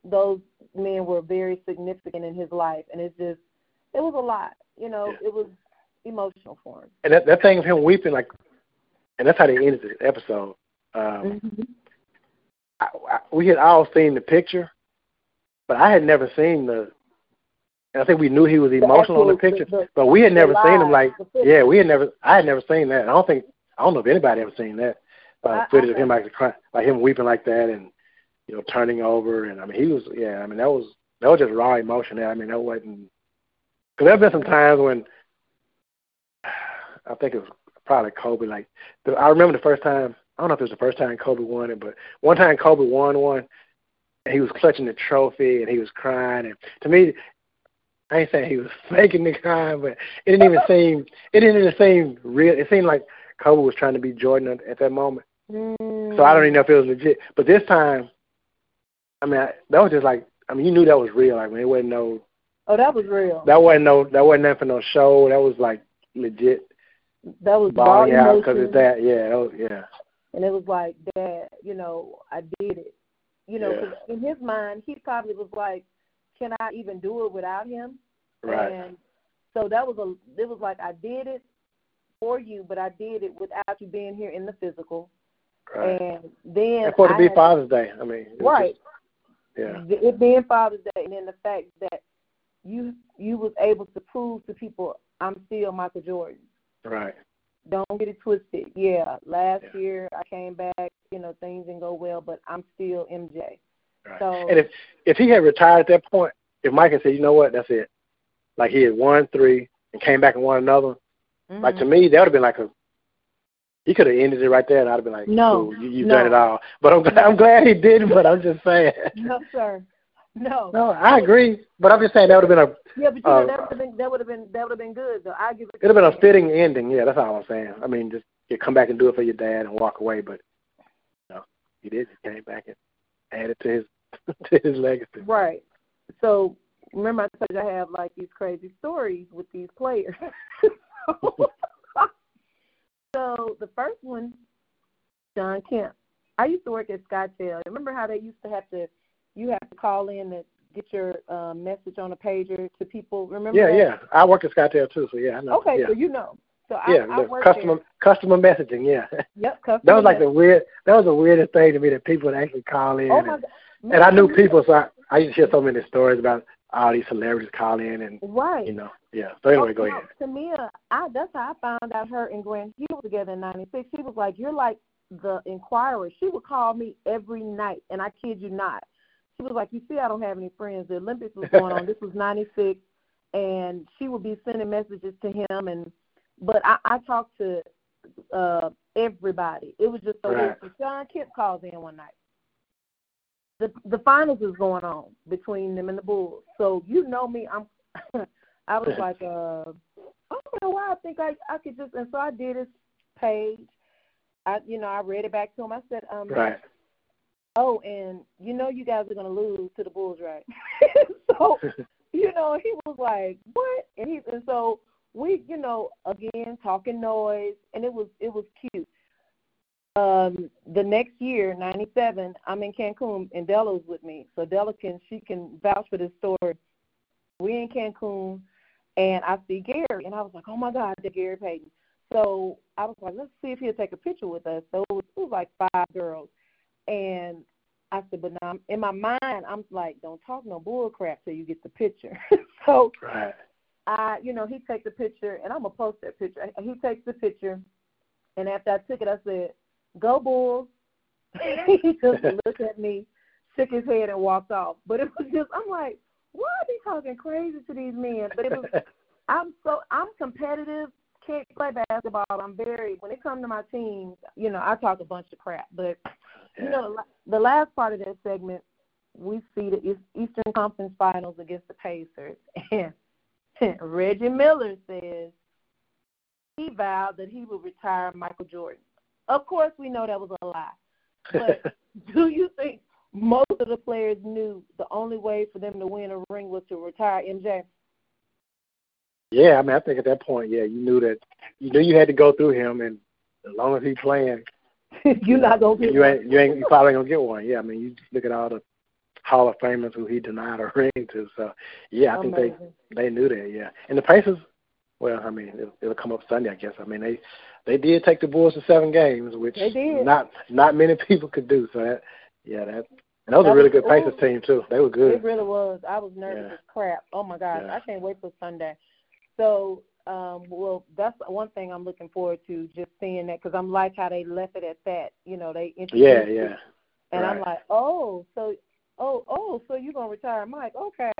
those men were very significant in his life and it's just it was a lot. You know, yeah. it was emotional for him. And that that thing of him weeping like and that's how they ended the episode. Um mm-hmm. I, I, we had all seen the picture, but I had never seen the and I think we knew he was emotional on the picture, the, but we had never seen him like, yeah, we had never, I had never seen that. I don't think, I don't know if anybody ever seen that uh, footage of him like, like him weeping like that and you know turning over, and I mean he was, yeah, I mean that was that was just raw emotion. I mean that wasn't because there've been some times when [sighs] I think it was probably Kobe. Like I remember the first time, I don't know if it was the first time Kobe won it, but one time Kobe won one. And he was clutching the trophy and he was crying. And to me, I ain't saying he was [laughs] faking the crime, but it didn't even seem it didn't even seem real. It seemed like Kobe was trying to be Jordan at, at that moment. Mm. So I don't even know if it was legit. But this time, I mean, I, that was just like I mean, you knew that was real. I mean, it wasn't no. Oh, that was real. That wasn't no. That wasn't nothing for no show. That was like legit. That was balling out because it's that. Yeah, that was, yeah. And it was like, Dad, you know, I did it. You know, Yeah. cause in his mind, he probably was like, "Can I even do it without him?" Right. And so that was a. It was like I did it for you, but I did it without you being here in the physical. Right. And then And for it to be had- Father's Day, I mean. right. just- yeah. It being Father's Day, and then the fact that you you was able to prove to people I'm still Michael Jordan. Right. Don't get it twisted. Yeah, last Yeah. year I came back. You know things didn't go well, but I'm still MJ. Right. So And if if he had retired at that point, if Mike had said, you know what, that's it, like he had won three and came back and won another, like to mhm. me that would have been like a he could have ended it right there, and I'd have been like, No, cool, you, you've no. done it all. But I'm glad, I'm glad he didn't. But I'm just saying. no, sir, [laughs] no. No, I agree. But I'm just saying that would have been a Yeah, but you uh, know that would have been that would have been that would have been good though. I give it. it'd have been a fitting ending. Yeah, that's all I'm saying. I mean, just you come back and do it for your dad and walk away. But you know, he did. He came back and added to his [laughs] to his legacy. Right. So remember, I told you I have like these crazy stories with these players. [laughs] so the first one, Shawn Kemp. I used to work at SkyTel. Remember how they used to have to you have to call in to get your uh, message on a pager to people. Remember? Yeah, that? yeah. I work at SkyTel too, so yeah, I know. Okay, yeah. so you know. So yeah, I, I the customer there. customer messaging. Yeah, Yep, [laughs] customer. that was like the messaging. weird. That was the weirdest thing to me that people would actually call in. Oh and, my God. and I knew people, so I, I used to hear so many stories about all these celebrities call in, and Right. you know, yeah. So anyway, Oh, go no, ahead. Tamia, I that's how I found out her and Hill were together in '96. She was like, "You're like the Inquirer." She would call me every night, and I kid you not. She was like, "You see, I don't have any friends. The Olympics was going on. This was '96, and she would be sending messages to him, and but I, I talked to uh everybody. It was just so weird. Right. So Shawn Kemp calls in one night. The the finals is going on between them and the Bulls. So you know me, I'm [laughs] I was like, uh I don't know why I think I I could just and so I did his page. I you know, I read it back to him. I said, um Right. Oh and you know you guys are gonna lose to the Bulls, right? [laughs] so [laughs] you know, he was like, What? And he and so we, you know, again talking noise and it was it was cute. Um, the next year, ninety seven, I'm in Cancun and Della's with me. So Della can she can vouch for this story. We in Cancun and I see Gary and I was like, Oh my God, they're Gary Payton. So I was like, Let's see if he'll take a picture with us. So it was, it was like five girls and I said, but now in my mind, I'm like, don't talk no bull crap till you get the picture. [laughs] so Right. I, you know, he takes the picture, and I'm gonna post that picture. He takes the picture, and after I took it, I said, "Go Bulls." [laughs] he just looked at me, shook his head, and walked off. But it was just, I'm like, why are they talking crazy to these men? But it was, [laughs] I'm so, I'm competitive. Can't play basketball. I'm very, when it comes to my team, you know, I talk a bunch of crap. But you know, the, last part of that segment, we see the Eas- Eastern Conference Finals against the Pacers, [laughs] and Reggie Miller says he vowed that he would retire Michael Jordan. Of course, we know that was a lie. But [laughs] do you think most of the players knew the only way for them to win a ring was to retire MJ? yeah, I mean, I think at that point, yeah, you knew that you knew you had to go through him, and as long as he playing, [laughs] You're not gonna get you one. ain't you ain't you probably ain't gonna get one. Yeah, I mean, you look at all the Hall of Famers who he denied a [laughs] ring to. So yeah, I think they they knew that. Yeah, and the Pacers. Well, I mean, it'll, it'll come up Sunday, I guess. I mean, they they did take the Bulls to seven games, which not not many [laughs] people could do. So that yeah, that and that was That a really was- good Pacers ooh. team too. They were good. It really was. I was nervous Yeah. as crap. Oh my gosh, Yeah. I can't wait for Sunday. So, um, well, that's one thing I'm looking forward to, just seeing that because I'm like how they left it at that. You know, they introduced Yeah, it, yeah. and I'm like, oh, so, oh, oh, so you're gonna retire, Mike? Okay.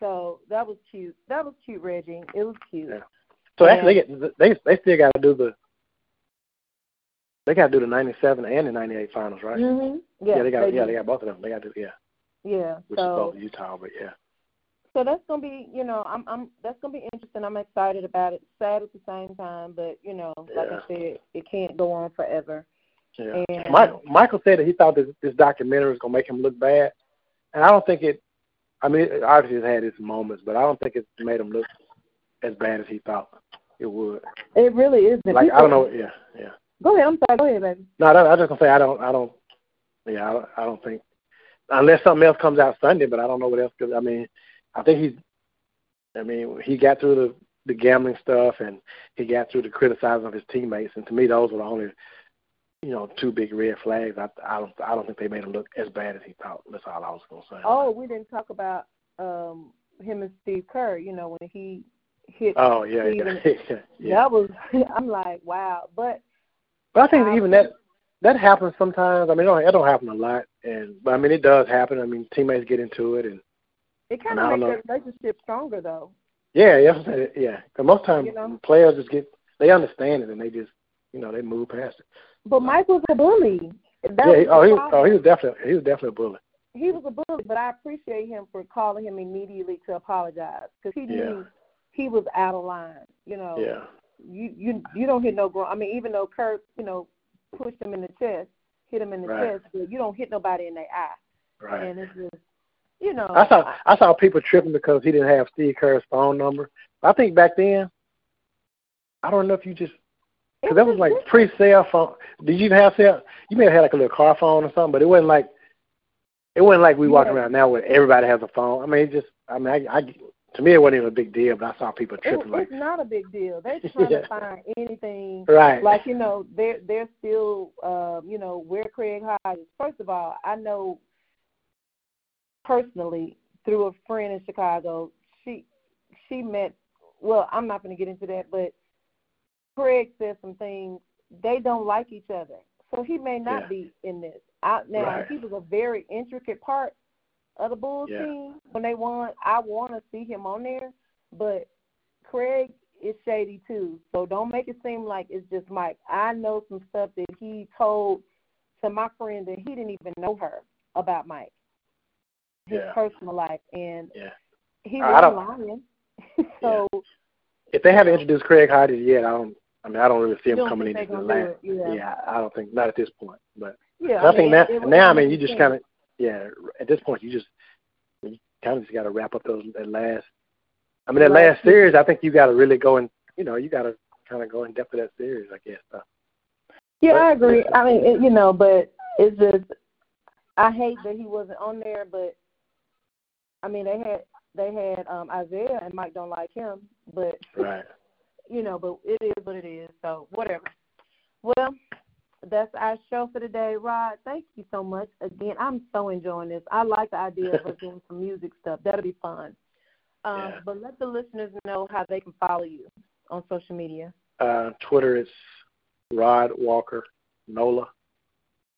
So that was cute. That was cute, Reggie. It was cute. Yeah. So actually, they get they they still got to do the they got to do the '97 and the '98 finals, right? Mhm. Yeah, they got they yeah do. they got both of them. They got to yeah, Yeah. which is so both Utah, but yeah. So that's gonna be, you know, I'm I'm that's gonna be interesting. I'm excited about it. Sad at the same time, but you know, like Yeah. I said, it can't go on forever. Yeah. And- Michael Michael said that he thought that this documentary was gonna make him look bad, and I don't think it. I mean, it obviously it's had its moments, but I don't think it made him look as bad as he thought it would. It really isn't. Like I don't know. Yeah, yeah. Go ahead. I'm sorry. Go ahead, baby. No, I, I just gonna say I don't. I don't. Yeah, I don't, I don't think unless something else comes out Sunday, but I don't know what else. Cause I mean, I think he's. I mean, he got through the the gambling stuff, and he got through the criticizing of his teammates, and to me, those were the only, you know, two big red flags. I I don't I don't think they made him look as bad as he thought. That's all I was gonna say. Oh, we didn't talk about um him and Steve Kerr. You know when he hit. Oh yeah, yeah, Steven. [laughs] yeah. That was. [laughs] I'm like, wow. But But I think Um, even that that happens sometimes. I mean, it don't, it don't happen a lot, and but I mean, it does happen. I mean, teammates get into it, and it kind of makes that relationship stronger, though. Yeah, yeah, yeah. 'Cause most times You know? players just get they understand it and they just you know they move past it. But Mike was a bully. That yeah, he, oh he was oh he was definitely he was definitely a bully. he was a bully, but I appreciate him for calling him immediately to apologize because he Yeah. knew he was out of line. You know, Yeah, you you you don't hit no grown. I mean, even though Kerr, you know, pushed him in the chest, hit him in the Right. chest, but you don't hit nobody in the eye. right. And it's just, you know, I saw I saw people tripping because he didn't have Steve Kerr's phone number. I think back then, I don't know if you just because that was like pre cell phone. Did you even have cell? You may have had like a little car phone or something, but it wasn't like it wasn't like we Yeah. around now where everybody has a phone. I mean, it just I mean, I, I to me it wasn't even a big deal, but I saw people It, tripping like, it's not a big deal. They're [laughs] trying Yeah. to find anything right, like you know they're they're still um you know where craig is first of all i know personally through a friend in chicago she she met well i'm not going to get into that but craig said some things they don't like each other so he may not Yeah. be in this I, now Right. he was a very intricate part of the bulls Yeah. team when they won i want to see him on there but craig is shady too. So don't make it seem like it's just Mike. I know some stuff that he told to my friend that he didn't even know her about Mike, his Yeah. personal life, and yeah. he wasn't lying. [laughs] so If they haven't introduced Craig Hodges yet, I don't. I mean, I don't really see him coming think in they're as the do last. Yeah. I don't think not at this point. But yeah. I, think mean, now, it- it now I mean, you just kind of, yeah. At this point, you just, you kind of just got to wrap up those that last. I mean, that Last last series, I think you got to really go in. You know, you got to kind of go in depth with that series, I guess. So. Yeah, But- I agree. I mean, it, you know, but it's just I hate that he wasn't on there. But I mean, they had they had um Isaiah and Mike don't like him, but Right. you know, but it is what it is. So whatever. Well, that's our show for today, Rod. Thank you so much again. I'm so enjoying this. I like the idea of us [laughs] doing some music stuff. That'll be fun. Um, Yeah. But let the listeners know how they can follow you on social media. Uh, Twitter is Rod Walker Nola,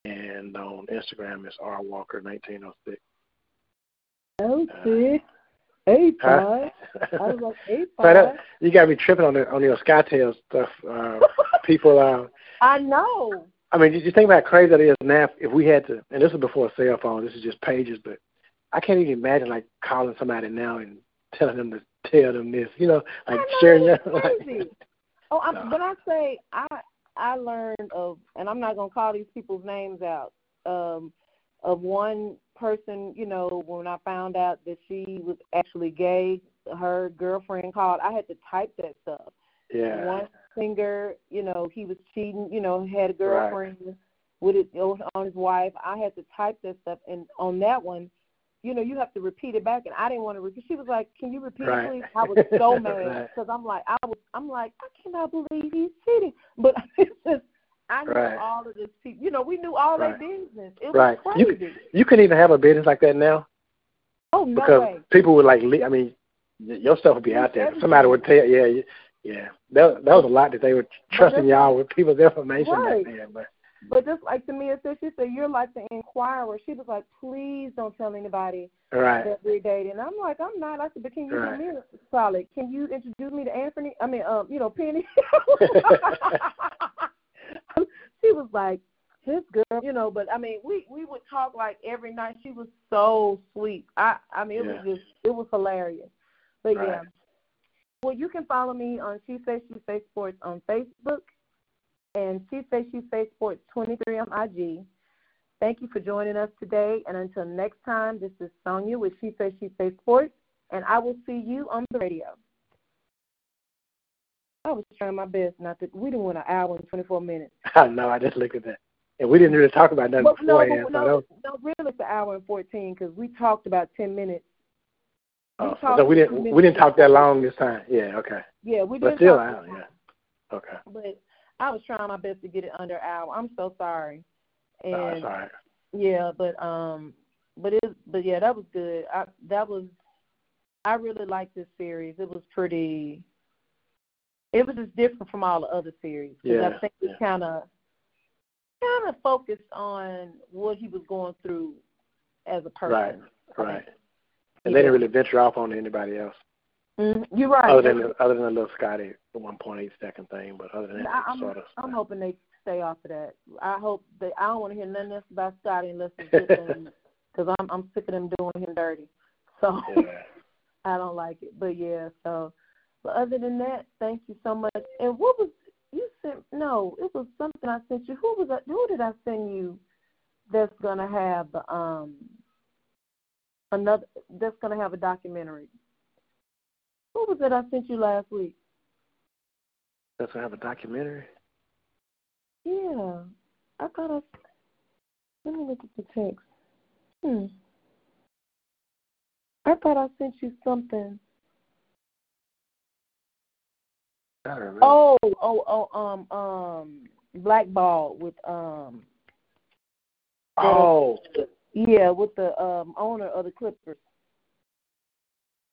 and on Instagram is R Walker 1906. Oh, six, eight, Huh? five. I was like eight, [laughs] that, you got be tripping on the on your SkyTel stuff. Uh, [laughs] people, uh, I know. I mean, you you think about how crazy that is now. If we had to, and this is before cell phone, this is just pages, but I can't even imagine like calling somebody now and telling them to tell them this. You know, like know, sharing your. crazy. Oh, I'm, No. when I say I I learned of, and I'm not gonna call these people's names out. Um, of one person, you know, when I found out that she was actually gay, her girlfriend called. I had to type that stuff. yeah. One singer, you know, he was cheating. You know, had a Right. girlfriend with it on his wife. I had to type that stuff, and on that one, you know, you have to repeat it back, and I didn't want to repeat. She was like, "Can you repeat Right. it, please?" I was so [laughs] mad Right. because I'm like, I was, I'm like, I cannot believe he's cheating. But [laughs] it's just, I knew Right. all of this people. You know, we knew all Right. their business. It Right. was You crazy. You couldn't even have a business like that now oh no because way. people would like. I mean, your stuff would be out there. Somebody would tell. Yeah, yeah. That that was a lot that they were trusting y'all with people's information Right. back then. But But just like Tamia said, she said, "You're like the inquirer." She was like, "Please don't tell anybody." right. that we're dating. I'm like, I'm not. I said, but can you Right. give me a solid? Can you introduce me to Anthony? I mean, um, you know, Penny. [laughs] [laughs] [laughs] [laughs] she was like, his girl, you know. But I mean, we we would talk like every night. She was so sweet. I I mean, it was just it was hilarious. But yeah. Well, you can follow me on She Say She Say Sports on Facebook and She Say She Say Sports 23 on IG. Thank you for joining us today. And until next time, this is Sonia with She Say She Say Sports, and I will see you on the radio. I was trying my best not to. We didn't win an hour and 24 minutes. [laughs] I know. I just looked at that, and we didn't really talk about nothing But no, beforehand. but so that no, was, no, really, it's an hour and 14 because we talked about 10 minutes. We oh, so we didn't we didn't talk that long this time. Yeah. Okay. Yeah, we But did. still, talk this yeah. Okay. But I was trying my best to get it under an hour. I'm so sorry. And No, that's all right. Yeah, but um, but it, but yeah, that was good. I that was, I really liked this series. It was pretty. It was just different from all the other series. Yeah, I think it kind of, kind of focused on what he was going through as a person. Right. Right. And Yeah. they didn't really venture off on anybody else, Mhm. You're right. other than the, other than the little Scottie the 1.8 second thing. But other than that, I, I'm, sort of. I'm hoping they stay off of that. I hope they. I don't want to hear nothing else about Scottie unless it's good because I'm I'm sick of them doing him dirty. So yeah. [laughs] I don't like it. But yeah, so. But other than that, thank you so much. And what was you sent? No, it was something I sent you. Who was that? Who did I send you? That's gonna have the um another. That's gonna have a documentary. Who was it I sent you last week? That's gonna have a documentary. Yeah, I thought I. Let me look at the text. Hmm. I thought I sent you something. Oh, oh, oh, um, um, blackball with um. Oh. Yeah, with the um owner of the Clippers.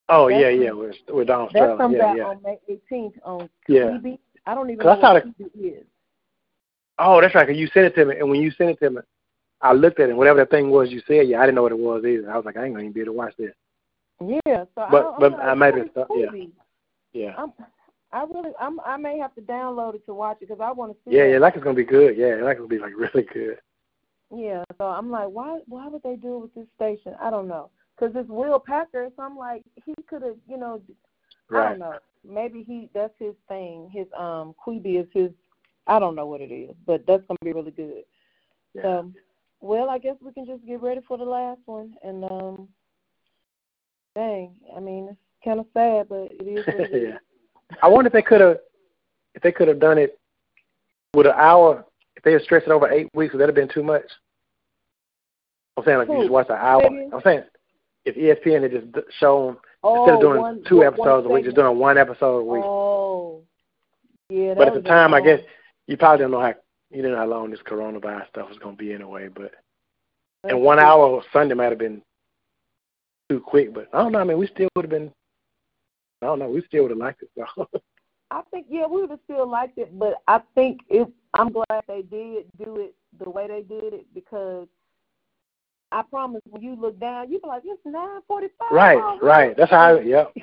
Oh that's yeah, yeah, with with Don That comes yeah, out yeah. on May 18th on yeah. TV. I don't even know what it, is. Oh, that's right. Cause you sent it to me, and when you sent it to me, I looked at it. And whatever that thing was you said, yeah, I didn't know what it was either. I was like, I ain't gonna even be able to watch this. Yeah, so but I, but I maybe yeah, yeah. I'm, I really, I'm, I may have to download it to watch it because I want to see. Yeah, it. yeah, like it's gonna be good. Yeah, like it's gonna be like really good. Yeah, so I'm like, why, why would they do it with this station? I don't know, because it's Will Packer. So I'm like, he could have, you know, right. I don't know. Maybe he, that's his thing. His um, Quibi is his. I don't know what it is, but that's gonna be really good. Yeah. So, well, I guess we can just get ready for the last one, and um, dang, I mean, it's kind of sad, but it is. What it [laughs] is. yeah. I wonder if they could have, if they could have done it with an hour. If they had stretched it over eight weeks, would that have been too much? I'm saying like you just watch an hour. I'm saying if ESPN had just shown oh, instead of doing one, two episodes a week, just doing one episode a week. Oh, yeah. but at the time, I guess you probably didn't know how you didn't know how long this coronavirus stuff was going to be anyway. But and one hour Sunday might have been too quick. But I don't know. I mean, we still would have been. I don't know. We still would have liked it. So. [laughs] I think yeah, we would have still liked it, but I think it. I'm glad they did do it the way they did it because I promise when you look down, you be like, it's nine forty five. Right, right. That's how. I, yep.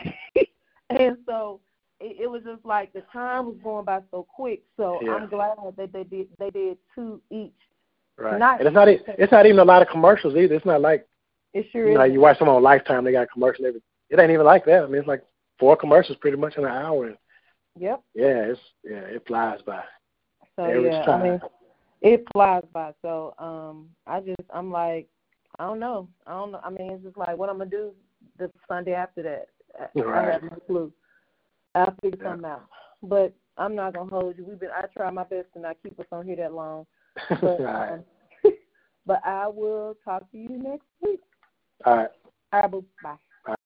[laughs] and so it, it was just like the time was going by so quick. So Yeah. I'm glad that they did. They did two each. Right. Not- and it's not. It's not even a lot of commercials either. It's not like It sure you know is. you watch some on Lifetime. They got a commercial every. It ain't even like that. I mean, it's like four commercials pretty much in an hour. And Yep. yeah, it's yeah, it flies by. So Every yeah, time. I mean, it flies by. So um, I just I'm like, I don't know, I don't know. I mean, it's just like what I'm gonna do the Sunday after that. I, I have no clue. I'll figure Yeah. something out. But I'm not gonna hold you. We've been. I try my best to not keep us on here that long. [laughs] But right. um, [laughs] but I will talk to you next week. All right. All right, boo. bye.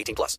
18 plus.